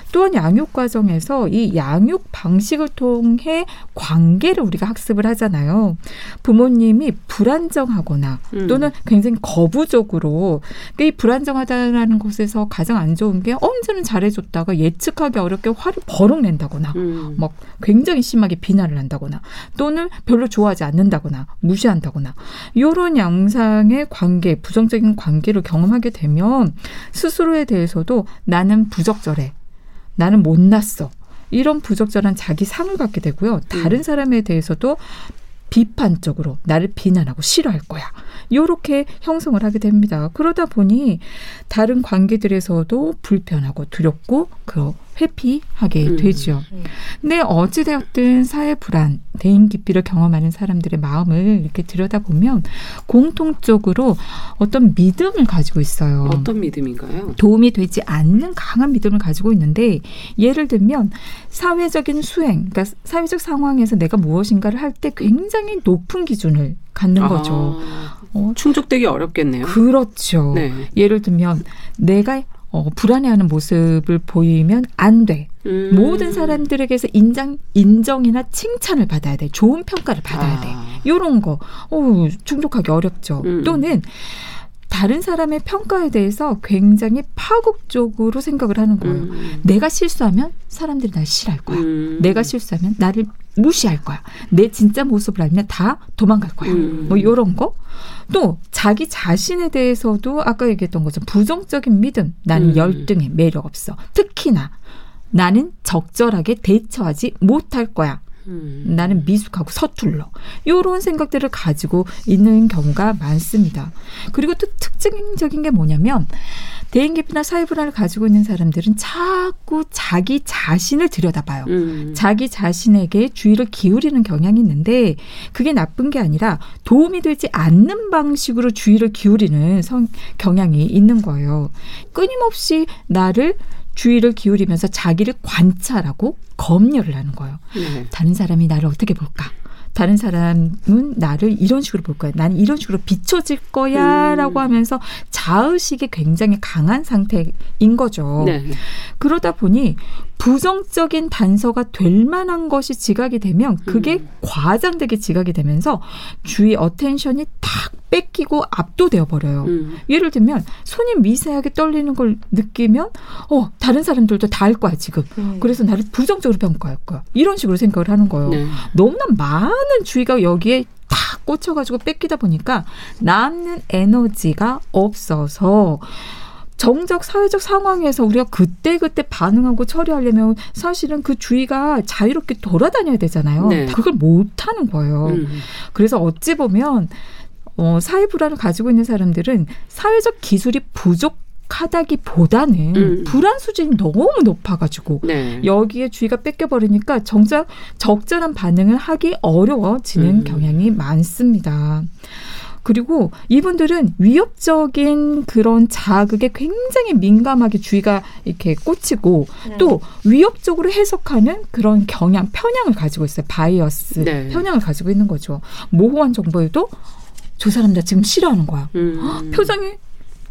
또한 양육 과정에서 이 양육 방식을 통해 관계를 우리가 학습을 하잖아요. 부모님이 불안정하거나 음. 또는 굉장히 거부적으로 그러니까 이 불안정하다라는 것에서 가장 안 좋은 게 언제는 잘해줬다가 예측하기 어렵게 화를 버럭 낸다거나 음. 막 굉장히 심하게 비난을 한다거나 또는 별로 좋아하지 않는다거나 무시한다거나 이런 양상의 관계 부정적인 관계를 경험하게 되면 스스로에 대해서도 나는 부적절해 나는 못났어 이런 부적절한 자기 상을 갖게 되고요 다른 사람에 대해서도 비판적으로 나를 비난하고 싫어할 거야. 요렇게 형성을 하게 됩니다. 그러다 보니 다른 관계들에서도 불편하고 두렵고 그 회피하게 음. 되죠. 음. 근데 어찌되었든 사회 불안, 대인 기피를 경험하는 사람들의 마음을 이렇게 들여다보면 공통적으로 어떤 믿음을 가지고 있어요. 어떤 믿음인가요? 도움이 되지 않는 강한 믿음을 가지고 있는데 예를 들면 사회적인 수행, 그러니까 사회적 상황에서 내가 무엇인가를 할 때 굉장히 높은 기준을 갖는 거죠. 아, 어, 충족되기 어렵겠네요. 그렇죠. 네. 예를 들면 내가 어, 불안해하는 모습을 보이면 안 돼. 음. 모든 사람들에게서 인정, 인정이나 칭찬을 받아야 돼. 좋은 평가를 받아야 돼. 아. 요런 거, 어 충족하기 어렵죠. 음. 또는 다른 사람의 평가에 대해서 굉장히 파국적으로 생각을 하는 거예요. 음. 내가 실수하면 사람들이 날 싫어할 거야. 음. 내가 실수하면 나를 무시할 거야. 내 진짜 모습을 알면 다 도망갈 거야. 음. 뭐 요런 거. 또 자기 자신에 대해서도 아까 얘기했던 것처럼 부정적인 믿음. 나는 음. 열등해. 매력 없어. 특히나 나는 적절하게 대처하지 못할 거야. 음. 나는 미숙하고 서툴러. 요런 생각들을 가지고 있는 경우가 많습니다. 그리고 또 특징적인 게 뭐냐면 대인기피나 사회불안을 가지고 있는 사람들은 자꾸 자기 자신을 들여다봐요. 음. 자기 자신에게 주의를 기울이는 경향이 있는데 그게 나쁜 게 아니라 도움이 되지 않는 방식으로 주의를 기울이는 성, 경향이 있는 거예요. 끊임없이 나를 주의를 기울이면서 자기를 관찰하고 검열을 하는 거예요. 네. 다른 사람이 나를 어떻게 볼까? 다른 사람은 나를 이런 식으로 볼 거야. 나는 이런 식으로 비춰질 거야. 음. 라고 하면서 자의식이 굉장히 강한 상태인 거죠. 네. 그러다 보니 부정적인 단서가 될 만한 것이 지각이 되면 그게 음. 과장되게 지각이 되면서 주의 어텐션이 탁 뺏기고 압도되어 버려요. 음. 예를 들면 손이 미세하게 떨리는 걸 느끼면 어 다른 사람들도 다 알 거야 지금. 음. 그래서 나를 부정적으로 평가할 거야. 이런 식으로 생각을 하는 거예요. 네. 너무나 많은 주의가 여기에 다 꽂혀가지고 뺏기다 보니까 남는 에너지가 없어서 정적 사회적 상황에서 우리가 그때 그때 반응하고 처리하려면 사실은 그 주의가 자유롭게 돌아다녀야 되잖아요. 네. 그걸 못 하는 거예요. 음. 그래서 어찌 보면 어, 사회 불안을 가지고 있는 사람들은 사회적 기술이 부족 하다기보다는 음. 불안 수준이 너무 높아가지고 네. 여기에 주의가 뺏겨버리니까 정작 적절한 반응을 하기 어려워지는 음. 경향이 많습니다. 그리고 이분들은 위협적인 그런 자극에 굉장히 민감하게 주의가 이렇게 꽂히고 음. 또 위협적으로 해석하는 그런 경향, 편향을 가지고 있어요. bias, 네. 편향을 가지고 있는 거죠. 모호한 정보에도 저 사람 나 지금 싫어하는 거야. 음. 표정이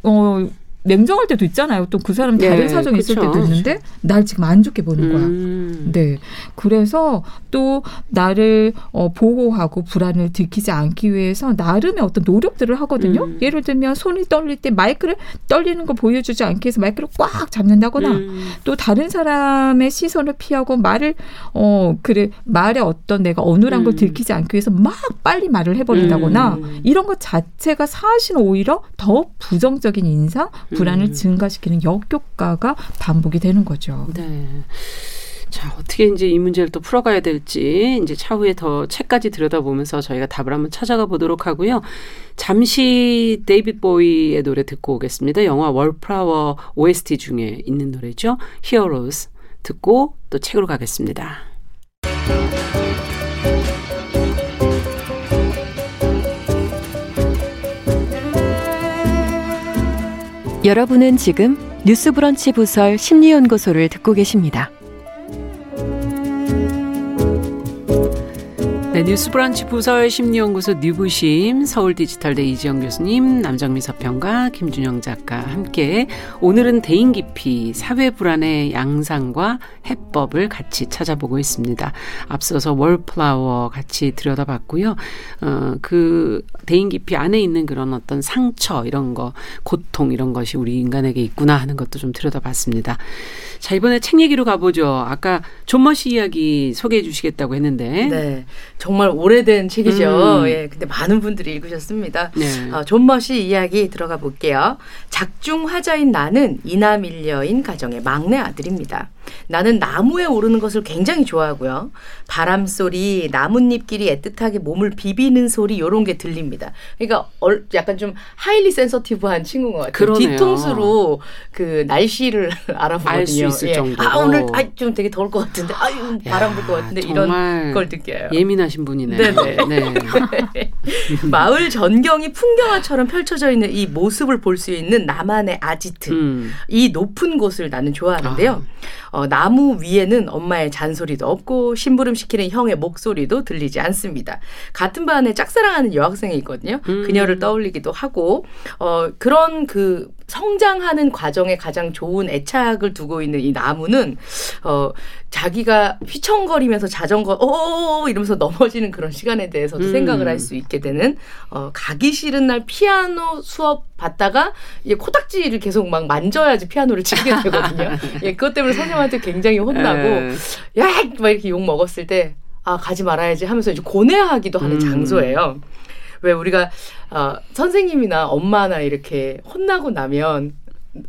어 냉정할 때도 있잖아요. 또 그 사람 다른 네, 사정이 있을. 때도 있는데 날 지금 안 좋게 보는 거야. 음. 네. 그래서 또 나를 어, 보호하고 불안을 들키지 않기 위해서 나름의 어떤 노력들을 하거든요. 음. 예를 들면 손이 떨릴 때 마이크를 떨리는 걸 보여주지 않기 위해서 마이크를 꽉 잡는다거나 음. 또 다른 사람의 시선을 피하고 말을 어 그래 말에 어떤 내가 어눌한 걸 음. 들키지 않기 위해서 막 빨리 말을 해버린다거나 음. 이런 것 자체가 사실은 오히려 더 부정적인 인상 불안을 음. 증가시키는 역효과가 반복이 되는 거죠. 네. 자, 어떻게 이제 이 문제를 또 풀어가야 될지 이제 차후에 더 책까지 들여다보면서 저희가 답을 한번 찾아가 보도록 하고요. 잠시 데이빗 보이의 노래 듣고 오겠습니다. 영화 월프라워 OST 중에 있는 노래죠. Heroes 듣고 또 책으로 가겠습니다. 여러분은 지금 뉴스브런치 부설 심리연구소를 듣고 계십니다. 네, 뉴스브런치 부설 심리연구소 뉴부심 서울디지털대 이지영 교수님, 남정미 서평가, 김준영 작가 함께 오늘은 대인 기피, 사회 불안의 양상과 해법을 같이 찾아보고 있습니다. 앞서서 월플라워 같이 들여다봤고요. 어, 그 대인 기피 안에 있는 그런 어떤 상처 이런 거, 고통 이런 것이 우리 인간에게 있구나 하는 것도 좀 들여다봤습니다. 자, 이번에 책 얘기로 가보죠. 아까 좀머 씨 이야기 소개해 주시겠다고 했는데. 네. 정말 오래된 책이죠. 음. 예. 근데 많은 분들이 읽으셨습니다. 네. 어, 좀머 씨 이야기 들어가 볼게요. 작중 화자인 나는 이남일녀인 가정의 막내 아들입니다. 나는 나무에 오르는 것을 굉장히 좋아하고요. 바람 소리, 나뭇잎끼리 애틋하게 몸을 비비는 소리 요런 게 들립니다. 그러니까 얼, 약간 좀 하일리 센서티브한 친구인 것 같아요. 그러네요. 뒤통수로 그 날씨를 알아보거든요. 알 수 있을 정도로. 아 오늘 아, 좀 되게 더울 것 같은데, 아유 바람 불 것 같은데 이런 걸 느껴요. 예민하신 분이네. 네네. 네. 마을 전경이 풍경화처럼 펼쳐져 있는 이 모습을 볼 수 있는 나만의 아지트. 음. 이 높은 곳을 나는 좋아하는데요. 어, 나무 위에는 엄마의 잔소리도 없고 심부름 시키는 형의 목소리도 들리지 않습니다. 같은 반에 짝사랑하는 여학생이 있거든요. 음. 그녀를 떠올리기도 하고 어, 그런 그 성장하는 과정에 가장 좋은 애착을 두고 있는 이 나무는 어, 자기가 휘청거리면서 자전거 오 이러면서 넘어지는 그런 시간에 대해서도 음. 생각을 할 수 있게 되는 어, 가기 싫은 날 피아노 수업 받다가 이제 코딱지를 계속 막 만져야지 피아노를 치게 되거든요. 예, 그것 때문에 선생님한테 굉장히 혼나고 에. 야! 막 이렇게 욕 먹었을 때, 아, 가지 말아야지 하면서 이제 고뇌하기도 하는 음. 장소예요. 왜 우리가, 어, 선생님이나 엄마나 이렇게 혼나고 나면,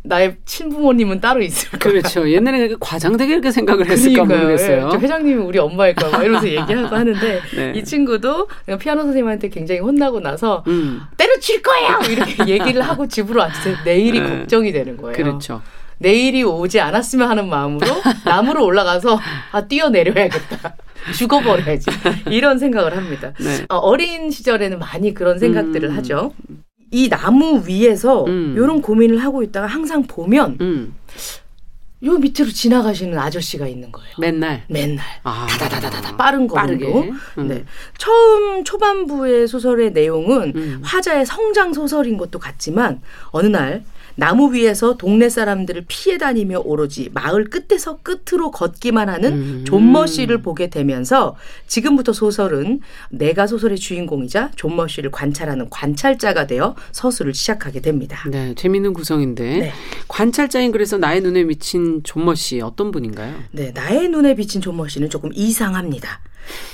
나의 친부모님은 따로 있을까? 그렇죠. 옛날에 과장되게 이렇게 생각을 했을까. 모르겠어요. 예, 저 회장님이 우리 엄마일까 막 이러면서 얘기하고 하는데 네. 이 친구도 피아노 선생님한테 굉장히 혼나고 나서 음, 때려칠 거야 이렇게 얘기를 하고 집으로 왔어요. 내일이 네. 걱정이 되는 거예요. 그렇죠. 내일이 오지 않았으면 하는 마음으로 나무로 올라가서 아 뛰어내려야겠다. 죽어버려야지. 이런 생각을 합니다. 네. 어, 어린 시절에는 많이 그런 생각들을 음. 하죠. 이 나무 위에서 음. 이런 고민을 하고 있다가 항상 보면 음, 요 밑으로 지나가시는 아저씨가 있는 거예요. 맨날. 맨날 아, 다다다다다 빠른. 걸음으로. 음. 네. 처음 초반부의 소설의 내용은 음. 화자의 성장 소설인 것도 같지만 어느 날 나무 위에서 동네 사람들을 피해 다니며 오로지 마을 끝에서 끝으로 걷기만 하는 음. 좀머 씨를 보게 되면서 지금부터 소설은 내가 소설의 주인공이자 좀머 씨를 관찰하는 관찰자가 되어 서술을 시작하게 됩니다. 네, 재밌는 구성인데 네. 관찰자인 그래서 나의 눈에 비친 좀머 씨 어떤 분인가요? 네, 나의 눈에 비친 좀머 씨는 조금 이상합니다.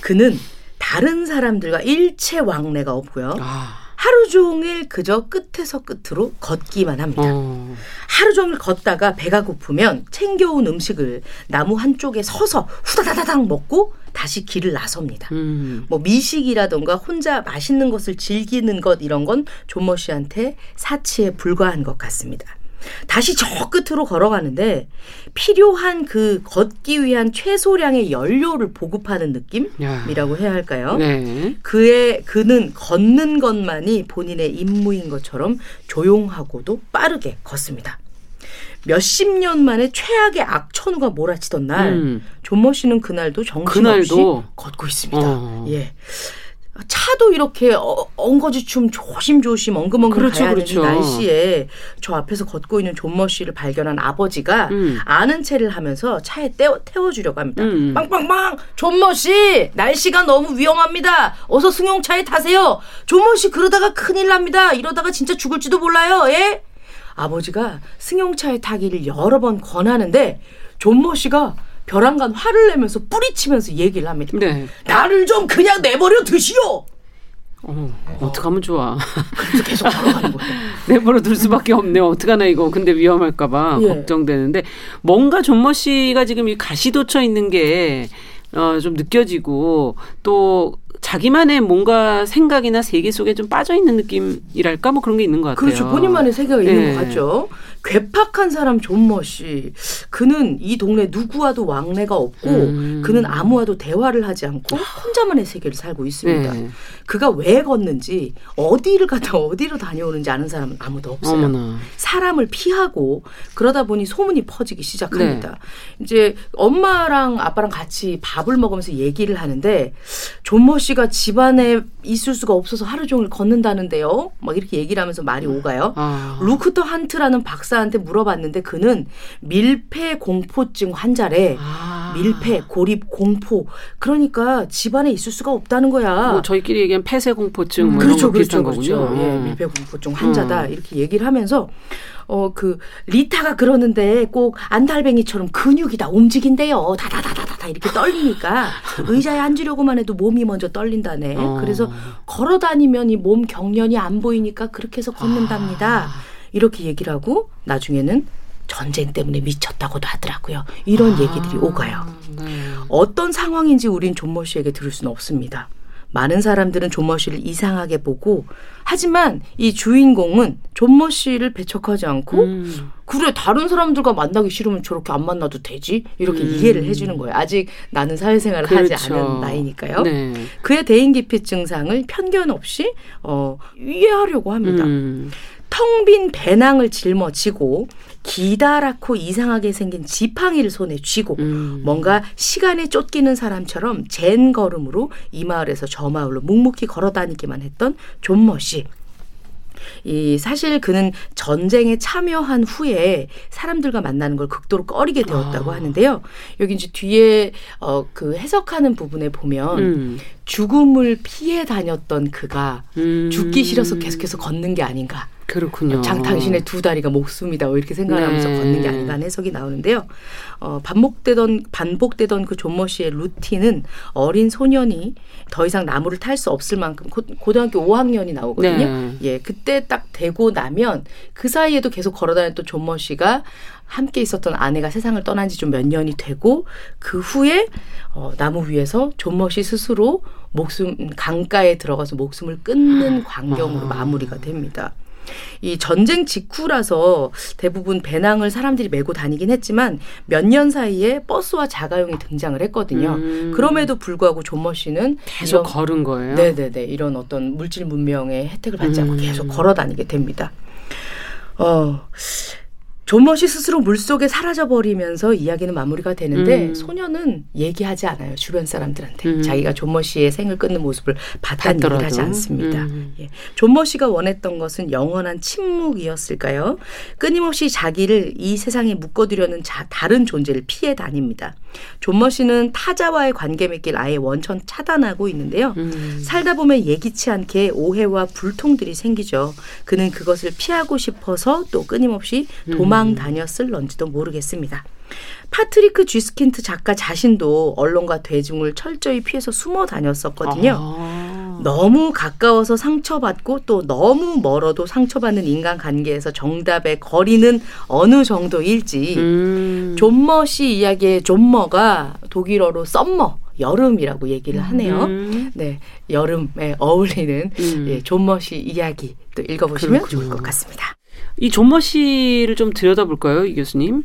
그는 다른 사람들과 일체 왕래가 없고요. 아, 하루 종일 그저 끝에서 끝으로 걷기만 합니다. 어, 하루 종일 걷다가 배가 고프면 챙겨온 음식을 나무 한쪽에 서서 후다다다닥 먹고 다시 길을 나섭니다. 음, 뭐 미식이라던가 혼자 맛있는 것을 즐기는 것 이런 건 존머 씨한테 사치에 불과한 것 같습니다. 다시 저 끝으로 걸어가는데 필요한 그 걷기 위한 최소량의 연료를 보급하는 느낌이라고 해야 할까요? 네, 그의 그는 걷는 것만이 본인의 임무인 것처럼 조용하고도 빠르게 걷습니다. 몇십 년 만에 최악의 악천후가 몰아치던 날 음. 존머 씨는 그날도 정신없이 그날도? 걷고 있습니다. 어. 예. 차도 이렇게 어, 엉거주춤 조심조심 엉금엉금 그렇죠, 가야 그렇죠. 되는 날씨에 저 앞에서 걷고 있는 좀머 씨를 발견한 아버지가 음. 아는 체를 하면서 차에 떼워, 태워주려고 합니다. 음. 빵빵빵! 좀머 씨! 날씨가 너무 위험합니다! 어서 승용차에 타세요! 좀머 씨 그러다가 큰일 납니다! 이러다가 진짜 죽을지도 몰라요! 예? 아버지가 승용차에 타기를 여러 번 권하는데 좀머 씨가 별안간 화를 내면서 뿌리치면서 얘기를 합니다. 네. 나를 좀 그냥 내버려 두시오! 어, 어떡하면 좋아. 그래서 계속 걸어가는 거예요. 내버려 둘 수밖에 없네요. 어떡하나 이거. 근데 위험할까봐 예. 걱정되는데 뭔가 존머 씨가 지금 이 가시도쳐 있는 게 어, 좀 느껴지고 또 자기만의 뭔가 생각이나 세계 속에 좀 빠져 있는 느낌이랄까 뭐 그런 게 있는 것 같아요. 그렇죠. 본인만의 세계가 있는 네. 것 같죠. 괴팍한 사람 존머 씨. 그는 이 동네 누구와도 왕래가 없고 음. 그는 아무와도 대화를 하지 않고 혼자만의 세계를 살고 있습니다. 네. 그가 왜 걷는지 어디를 갔다 어디로 다녀오는지 아는 사람은 아무도 없어요. 어머나. 사람을 피하고 그러다 보니 소문이 퍼지기 시작합니다. 네. 이제 엄마랑 아빠랑 같이 밥을 먹으면서 얘기를 하는데 존모 씨가 집안에 있을 수가 없어서 하루 종일 걷는다는데요. 막 이렇게 얘기를 하면서 말이 오가요. 아. 루크터 한트라는 박사한테 물어봤는데 그는 밀폐 공포증 환자래. 아. 밀폐, 고립, 공포. 그러니까 집안에 있을 수가 없다는 거야. 뭐 저희끼리 얘기 한 폐쇄 공포증 뭐 그렇죠, 그렇죠, 그렇죠. 예, 밀폐 공포증 환자다 음. 이렇게 얘기를 하면서 어 그 리타가 그러는데 꼭 안달뱅이처럼 근육이 다 움직인대요. 다다다다다다 이렇게 떨리니까 의자에 앉으려고만 해도 몸이 먼저 떨린다네. 어. 그래서 걸어 다니면 이 몸 경련이 안 보이니까 그렇게 해서 걷는답니다. 아. 이렇게 얘기를 하고 나중에는 전쟁 때문에 미쳤다고도 하더라고요. 이런 아. 얘기들이 오가요. 네. 어떤 상황인지 우린 좀머 씨에게 들을 수는 없습니다. 많은 사람들은 좀머 씨를 이상하게 보고 하지만 이 주인공은 좀머 씨를 배척하지 않고 음. 그래 다른 사람들과 만나기 싫으면 저렇게 안 만나도 되지 이렇게 음. 이해를 해주는 거예요. 아직 나는 사회생활을 하지 그렇죠. 않은 나이니까요. 네. 그의 대인기피 증상을 편견 없이 어, 이해하려고 합니다. 음. 텅 빈 배낭을 짊어지고 기다랗고 이상하게 생긴 지팡이를 손에 쥐고 음. 뭔가 시간에 쫓기는 사람처럼 젠 걸음으로 이 마을에서 저 마을로 묵묵히 걸어 다니기만 했던 존머 씨. 이 사실 그는 전쟁에 참여한 후에 사람들과 만나는 걸 극도로 꺼리게 되었다고 아. 하는데요. 여기 이제 뒤에 어 그 해석하는 부분에 보면 음. 죽음을 피해 다녔던 그가 음. 죽기 싫어서 계속해서 걷는 게 아닌가. 그렇군요. 장, 당신의 두 다리가 목숨이다. 뭐 이렇게 생각하면서 네. 걷는 게 아닌가 하는 해석이 나오는데요. 어, 반복되던, 반복되던 그 좀머 씨의 루틴은 어린 소년이 더 이상 나무를 탈 수 없을 만큼 고, 고등학교 5학년이 나오거든요. 네. 예, 그때 딱 되고 나면 그 사이에도 계속 걸어다녔던 좀머 씨가 함께 있었던 아내가 세상을 떠난 지 좀 몇 년이 되고 그 후에 어, 나무 위에서 좀머 씨 스스로 목숨 강가에 들어가서 목숨을 끊는 광경으로 아. 마무리가 됩니다. 이 전쟁 직후라서 대부분 배낭을 사람들이 메고 다니긴 했지만 몇 년 사이에 버스와 자가용이 등장을 했거든요. 음. 그럼에도 불구하고 좀머 씨는 계속 이런- 걸은 거예요. 네네네 이런 어떤 물질 문명의 혜택을 받지 않고 음. 계속 걸어 다니게 됩니다. 어. 좀머 씨 스스로 물속에 사라져 버리면서 이야기는 마무리가 되는데 음. 소녀는 얘기하지 않아요 주변 사람들한테 음. 자기가 좀머 씨의 생을 끊는 모습을 봤다는. 하지 않습니다. 음. 예. 좀머 씨가 원했던 것은 영원한 침묵이었을까요? 끊임없이 자기를 이 세상에 묶어두려는 자, 다른 존재를 피해 다닙니다. 좀머 씨는 타자와의 관계 맺길 아예 원천 차단하고 있는데요. 음. 살다 보면 예기치 않게 오해와 불통들이 생기죠. 그는 그것을 피하고 싶어서 또 끊임없이 도망 다녔을런지도 모르겠습니다. 파트리크 쥐스킨트 작가 자신도 언론과 대중을 철저히 피해서 숨어 다녔었거든요. 아. 너무 가까워서 상처받고 또 너무 멀어도 상처받는 인간관계에서 정답의 거리는 어느 정도일지 음. 좀머 씨 이야기의 좀머가 독일어로 Sommer 여름이라고 얘기를 하네요. 음. 네, 여름에 어울리는 음. 예, 좀머 씨 이야기 또 읽어보시면 그렇군요. 좋을 것 같습니다. 이 좀머 씨를 좀 들여다볼까요, 이 교수님?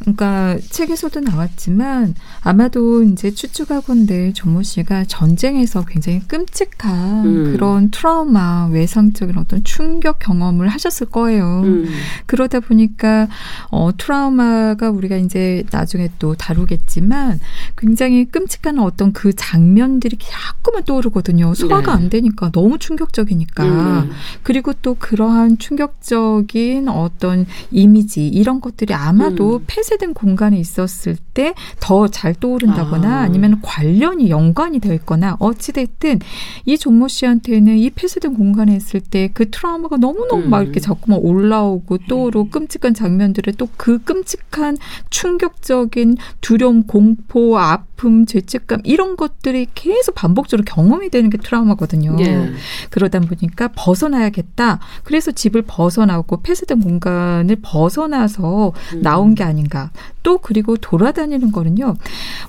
그러니까 책에서도 나왔지만 아마도 이제 추측하건대 좀머 씨가 전쟁에서 굉장히 끔찍한 음. 그런 트라우마, 외상적인 어떤 충격 경험을 하셨을 거예요. 음. 그러다 보니까 어 트라우마가 우리가 이제 나중에 또 다루겠지만 굉장히 끔찍한 어떤 그 장면들이 자꾸만 떠오르거든요. 소화가 네. 안 되니까 너무 충격적이니까. 음. 그리고 또 그러한 충격적인 어떤 이미지 이런 것들이 아마도 음. 폐쇄된 공간에 있었을 때 더 잘 떠오른다거나 아. 아. 니면 관련이 연관이 돼 있거나 어찌됐든 이 존모 씨한테는 이 폐쇄된 공간에 있을 때 그 트라우마가 너무너무 음. 막 이렇게 자꾸만 올라오고 떠오르고 끔찍한 장면들에 또 그 끔찍한 충격적인 두려움, 공포, 아픔 아픔, 죄책감 이런 것들이 계속 반복적으로 경험이 되는 게 트라우마거든요. 예. 그러다 보니까 벗어나야겠다. 그래서 집을 벗어나고 폐쇄된 공간을 벗어나서 음. 나온 게 아닌가. 또 그리고 돌아다니는 거는요.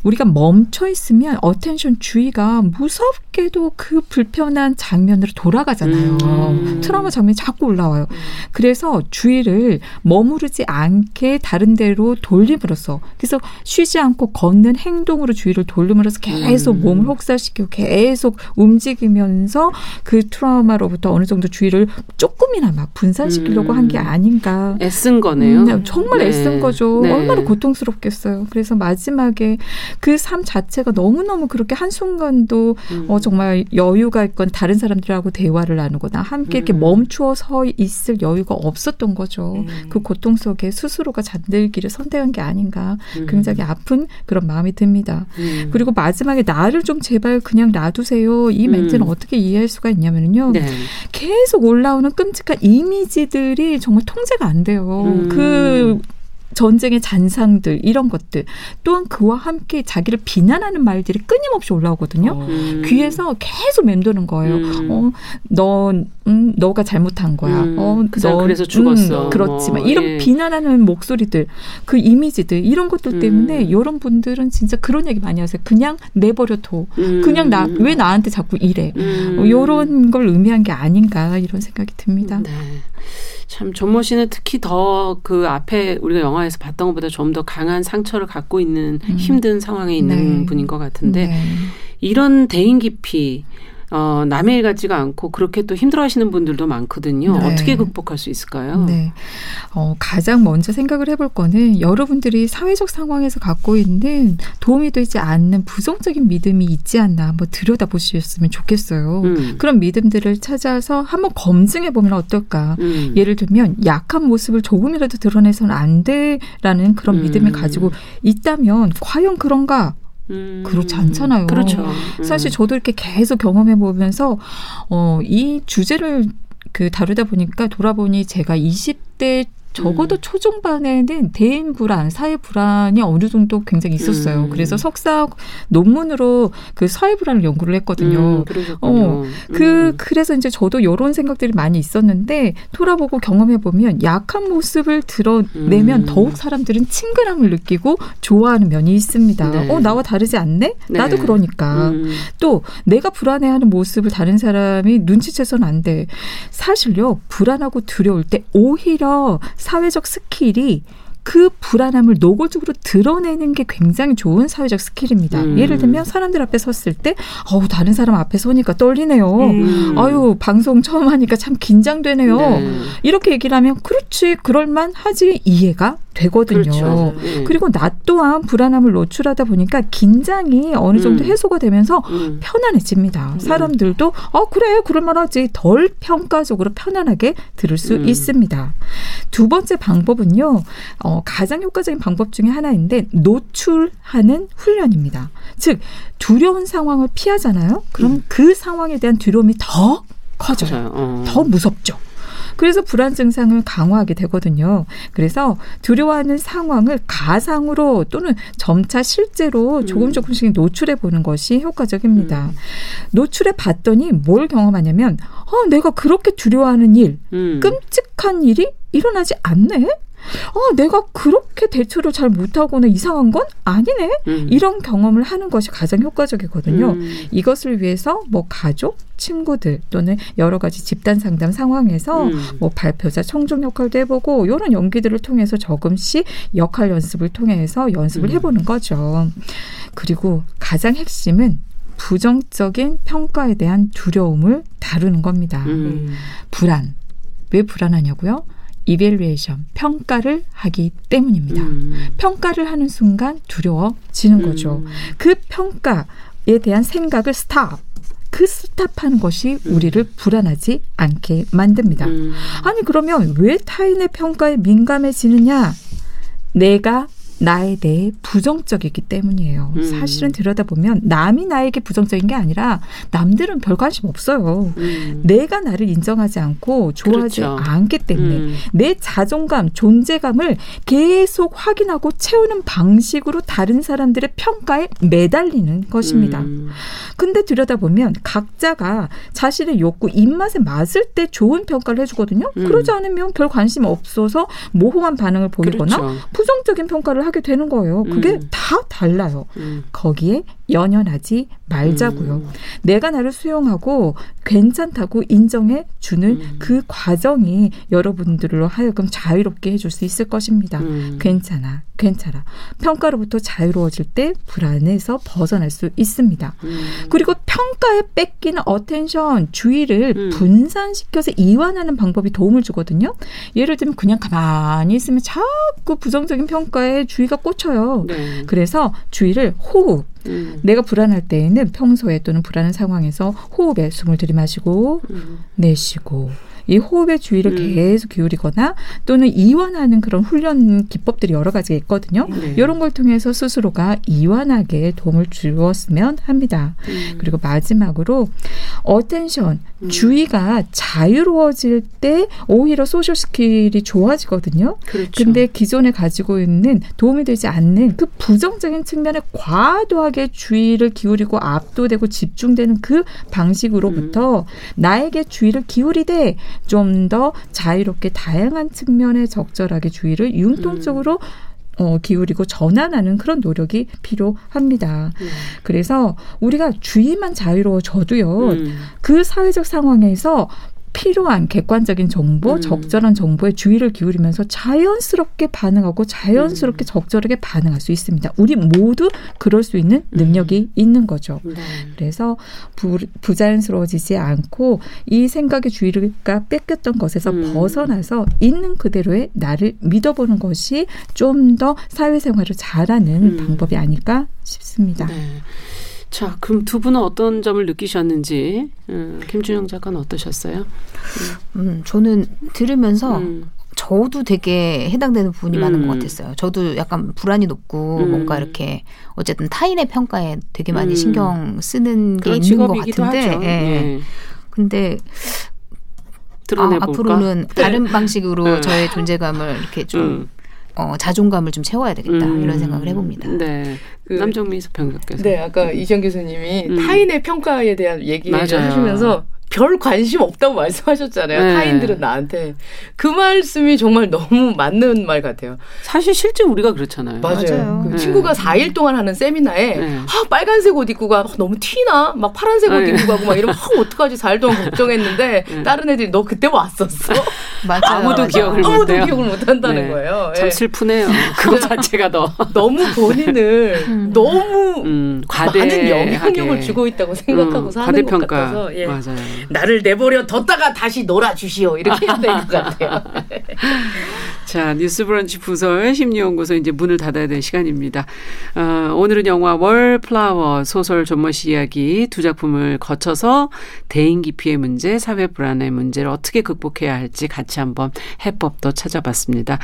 우리가 멈춰 있으면 attention 주의가 무섭게도 그 불편한 장면으로 돌아가잖아요. 음. 트라우마 장면이 자꾸 올라와요. 그래서 주의를 머무르지 않게 다른 데로 돌림으로써 그래서 쉬지 않고 걷는 행동으로 주의를 돌림으로써 계속 음. 몸을 혹사시키고 계속 움직이면서 그 트라우마로부터 어느 정도 주의를 조금이나마 분산시키려고 음. 한게 아닌가. 애쓴 거네요. 음, 정말 네. 애쓴 거죠. 네. 얼마나 고통스럽겠어요. 그래서 마지막에 그 삶 자체가 너무너무 그렇게 한순간도 음. 어, 정말 여유가 있건 다른 사람들하고 대화를 나누거나 함께 이렇게 음. 멈추어 서 있을 여유가 없었던 거죠. 음. 그 고통 속에 스스로가 잠들기를 선택한 게 아닌가 음. 굉장히 아픈 그런 마음이 듭니다. 음. 그리고 마지막에 나를 좀 제발 그냥 놔두세요. 이 멘트는 음. 어떻게 이해할 수가 있냐면요. 네. 계속 올라오는 끔찍한 이미지들이 정말 통제가 안 돼요. 음. 그 전쟁의 잔상들 이런 것들 또한 그와 함께 자기를 비난하는 말들이 끊임없이 올라오거든요. 음. 귀에서 계속 맴도는 거예요. 음. 어, 넌, 음, 너가 잘못한 거야. 음, 어, 그 넌, 그래서 죽었어. 음, 그렇지만 뭐, 이런 예. 비난하는 목소리들, 그 이미지들 이런 것들 때문에 음. 이런 분들은 진짜 그런 얘기 많이 하세요. 그냥 내버려둬. 음. 그냥 나 왜 나한테 자꾸 이래? 음. 어, 요런 걸 의미한 게 아닌가 이런 생각이 듭니다. 네. 참 존모 씨는 특히 더 그 앞에 우리가 영화에서 봤던 것보다 좀 더 강한 상처를 갖고 있는 음. 힘든 상황에 있는 네. 분인 것 같은데 네. 이런 대인 깊이 어, 남의 일 같지가 않고 그렇게 또 힘들어하시는 분들도 많거든요. 네. 어떻게 극복할 수 있을까요? 네. 어, 가장 먼저 생각을 해볼 거는 여러분들이 사회적 상황에서 갖고 있는 도움이 되지 않는 부정적인 믿음이 있지 않나 한번 들여다 보셨으면 좋겠어요. 음. 그런 믿음들을 찾아서 한번 검증해 보면 어떨까. 음. 예를 들면 약한 모습을 조금이라도 드러내서는 안 돼라는 그런 음. 믿음을 가지고 있다면 과연 그런가? 음. 그렇지 않잖아요. 그렇죠. 음. 사실 저도 이렇게 계속 경험해 보면서 어, 이 주제를 그 다루다 보니까 돌아보니 제가 20대 적어도 음. 초중반에는 대인 불안, 사회 불안이 어느 정도 굉장히 있었어요. 음. 그래서 석사 논문으로 그 사회 불안을 연구를 했거든요. 음. 어, 그 음. 그래서 이제 저도 이런 생각들이 많이 있었는데 돌아보고 경험해 보면 약한 모습을 드러내면 음. 더욱 사람들은 친근함을 느끼고 좋아하는 면이 있습니다. 네. 어 나와 다르지 않네? 나도 네. 그러니까. 음. 또 내가 불안해하는 모습을 다른 사람이 눈치채서는 안 돼. 사실요 불안하고 두려울 때 오히려 사회적 스킬이 그 불안함을 노골적으로 드러내는 게 굉장히 좋은 사회적 스킬입니다. 음. 예를 들면 사람들 앞에 섰을 때, 어우 다른 사람 앞에 서니까 떨리네요. 음. 아유 방송 처음 하니까 참 긴장되네요. 네. 이렇게 얘기를 하면 그렇지 그럴만 하지 이해가 되거든요. 그렇죠. 네. 그리고 나 또한 불안함을 노출하다 보니까 긴장이 어느 정도 음. 해소가 되면서 음. 편안해집니다. 사람들도 어 그래 그럴만하지 덜 평가적으로 편안하게 들을 수 음. 있습니다. 두 번째 방법은요. 어, 가장 효과적인 방법 중에 하나인데 노출하는 훈련입니다. 즉 두려운 상황을 피하잖아요. 그럼 음. 그 상황에 대한 두려움이 더 커져요. 어. 더 무섭죠. 그래서 불안 증상을 강화하게 되거든요. 그래서 두려워하는 상황을 가상으로 또는 점차 실제로 조금 음. 조금씩 노출해 보는 것이 효과적입니다. 노출해 봤더니 뭘 경험하냐면, 어, 내가 그렇게 두려워하는 일, 음. 끔찍한 일이 일어나지 않네? 어, 내가 그렇게 대처를 잘 못하거나 이상한 건 아니네? 음. 이런 경험을 하는 것이 가장 효과적이거든요. 음. 이것을 위해서 뭐 가족, 친구들 또는 여러 가지 집단 상담 상황에서 음. 뭐 발표자 청중 역할도 해보고 이런 연기들을 통해서 조금씩 역할 연습을 통해서 연습을 음. 해보는 거죠. 그리고 가장 핵심은 부정적인 평가에 대한 두려움을 다루는 겁니다. 음. 불안. 왜 불안하냐고요? evaluation, 평가를 하기 때문입니다. 음. 평가를 하는 순간 두려워지는 거죠. 음. 그 평가에 대한 생각을 stop. 그 stop하는 것이 우리를 불안하지 않게 만듭니다. 음. 아니 그러면 왜 타인의 평가에 민감해지느냐? 내가 나에 대해 부정적이기 때문이에요. 음. 사실은 들여다보면 남이 나에게 부정적인 게 아니라 남들은 별 관심 없어요. 음. 내가 나를 인정하지 않고 좋아하지 그렇죠. 않기 때문에 음. 내 자존감, 존재감을 계속 확인하고 채우는 방식으로 다른 사람들의 평가에 매달리는 것입니다. 음. 근데 들여다보면 각자가 자신의 욕구, 입맛에 맞을 때 좋은 평가를 해주거든요. 음. 그러지 않으면 별 관심 없어서 모호한 반응을 보이거나 그렇죠. 부정적인 평가를 하게 되는 거예요. 그게 음. 다 달라요. 음. 거기에 연연하지 말자고요. 음. 내가 나를 수용하고 괜찮다고 인정해 주는 음. 그 과정이 여러분들로 하여금 자유롭게 해줄 수 있을 것입니다. 음. 괜찮아, 괜찮아. 평가로부터 자유로워질 때 불안에서 벗어날 수 있습니다. 음. 그리고 평가에 뺏기는 attention, 주의를 음. 분산시켜서 이완하는 방법이 도움을 주거든요. 예를 들면 그냥 가만히 있으면 자꾸 부정적인 평가에 주의가 꽂혀요. 네. 그래서 주의를 호흡, 음. 내가 불안할 때에는 평소에 또는 불안한 상황에서 호흡에 숨을 들이마시고 음. 내쉬고 이 호흡에 주의를 음. 계속 기울이거나 또는 이완하는 그런 훈련 기법들이 여러 가지가 있거든요. 네. 이런 걸 통해서 스스로가 이완하게 도움을 주었으면 합니다. 음. 그리고 마지막으로 attention, 음. 주의가 자유로워질 때 오히려 social skill이 좋아지거든요. 그렇죠. 근데 기존에 가지고 있는 도움이 되지 않는 그 부정적인 측면에 과도하게 주의를 기울이고 압도되고 집중되는 그 방식으로부터 나에게 주의를 기울이되 좀 더 자유롭게 다양한 측면에 적절하게 주의를 융통적으로 어, 기울이고 전환하는 그런 노력이 필요합니다. 음. 그래서 우리가 주의만 자유로워져도요, 음. 그 사회적 상황에서 필요한 객관적인 정보, 음. 적절한 정보에 주의를 기울이면서 자연스럽게 반응하고 자연스럽게 적절하게 반응할 수 있습니다. 우리 모두 그럴 수 있는 능력이 있는 거죠. 네. 그래서 부, 부자연스러워지지 않고 이 생각의 주의가 뺏겼던 것에서 음. 벗어나서 있는 그대로의 나를 믿어보는 것이 좀 더 사회생활을 잘하는 음. 방법이 아닐까 싶습니다. 네. 자, 그럼 두 분은 어떤 점을 느끼셨는지, 음, 김준영 작가는 어떠셨어요? 음, 저는 들으면서 음, 저도 되게 해당되는 부분이 많은 음. 것 같았어요. 저도 약간 불안이 높고 음. 뭔가 이렇게 어쨌든 타인의 평가에 되게 많이 음. 신경 쓰는 게 있는 것 같은데, 하죠. 예. 예. 근데 드러내볼까? 아, 앞으로는 다른 방식으로 네. 저의 존재감을 이렇게 좀 음. 어, 자존감을 좀 채워야 되겠다 음. 이런 생각을 해봅니다. 네. 그- 남정미 서평가께서. 네, 아까 이정 교수님이 음. 타인의 평가에 대한 얘기를 맞아요. 하시면서 별 관심 없다고 말씀하셨잖아요. 네. 타인들은 나한테. 그 말씀이 정말 너무 맞는 말 같아요. 사실 실제 우리가 그렇잖아요. 맞아요. 맞아요. 그 네. 친구가 4일 동안 하는 세미나에 네. 아, 빨간색 옷 입고 가. 아, 너무 티나. 막 파란색 옷 네. 입고 가고 막 이러면 아, 어떡하지? 4일 동안 걱정했는데 네. 다른 애들이 너 그때 왔었어? 맞아요. 아무도 맞아요. 기억을 아무도 못해요. 기억을 못 한다는 네. 거예요. 참 예. 슬프네요. 그거 자체가 더 너무 본인을 너무 음, 과대 많은 영향력을 주고 있다고 생각하고 사는 것 과대평가. 같아서 예. 맞아요. 나를 내버려 뒀다가 다시 놀아주시오 이렇게 해야 될 것 같아요. 자, 뉴스 브런치 부설 심리연구소 이제 문을 닫아야 될 시간입니다. 어, 오늘은 영화 월플라워 소설 존머시 이야기 두 작품을 거쳐서 대인 기피의 문제, 사회 불안의 문제를 어떻게 극복해야 할지 같이 한번 해법도 찾아봤습니다.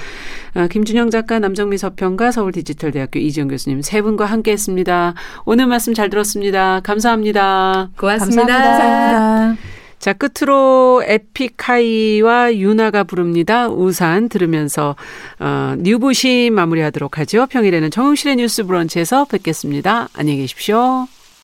어, 김준영 작가, 남정미 서평가, 서울디지털대학교 이지영 교수님 세 분과 함께 했습니다. 오늘 말씀 잘 들었습니다. 감사합니다. 고맙습니다. 감사합니다. 자, 끝으로 에픽하이와 유나가 부릅니다. 우산 들으면서 어, 뉴부시 마무리하도록 하죠. 평일에는 정용실의 뉴스 브런치에서 뵙겠습니다. 안녕히 계십시오.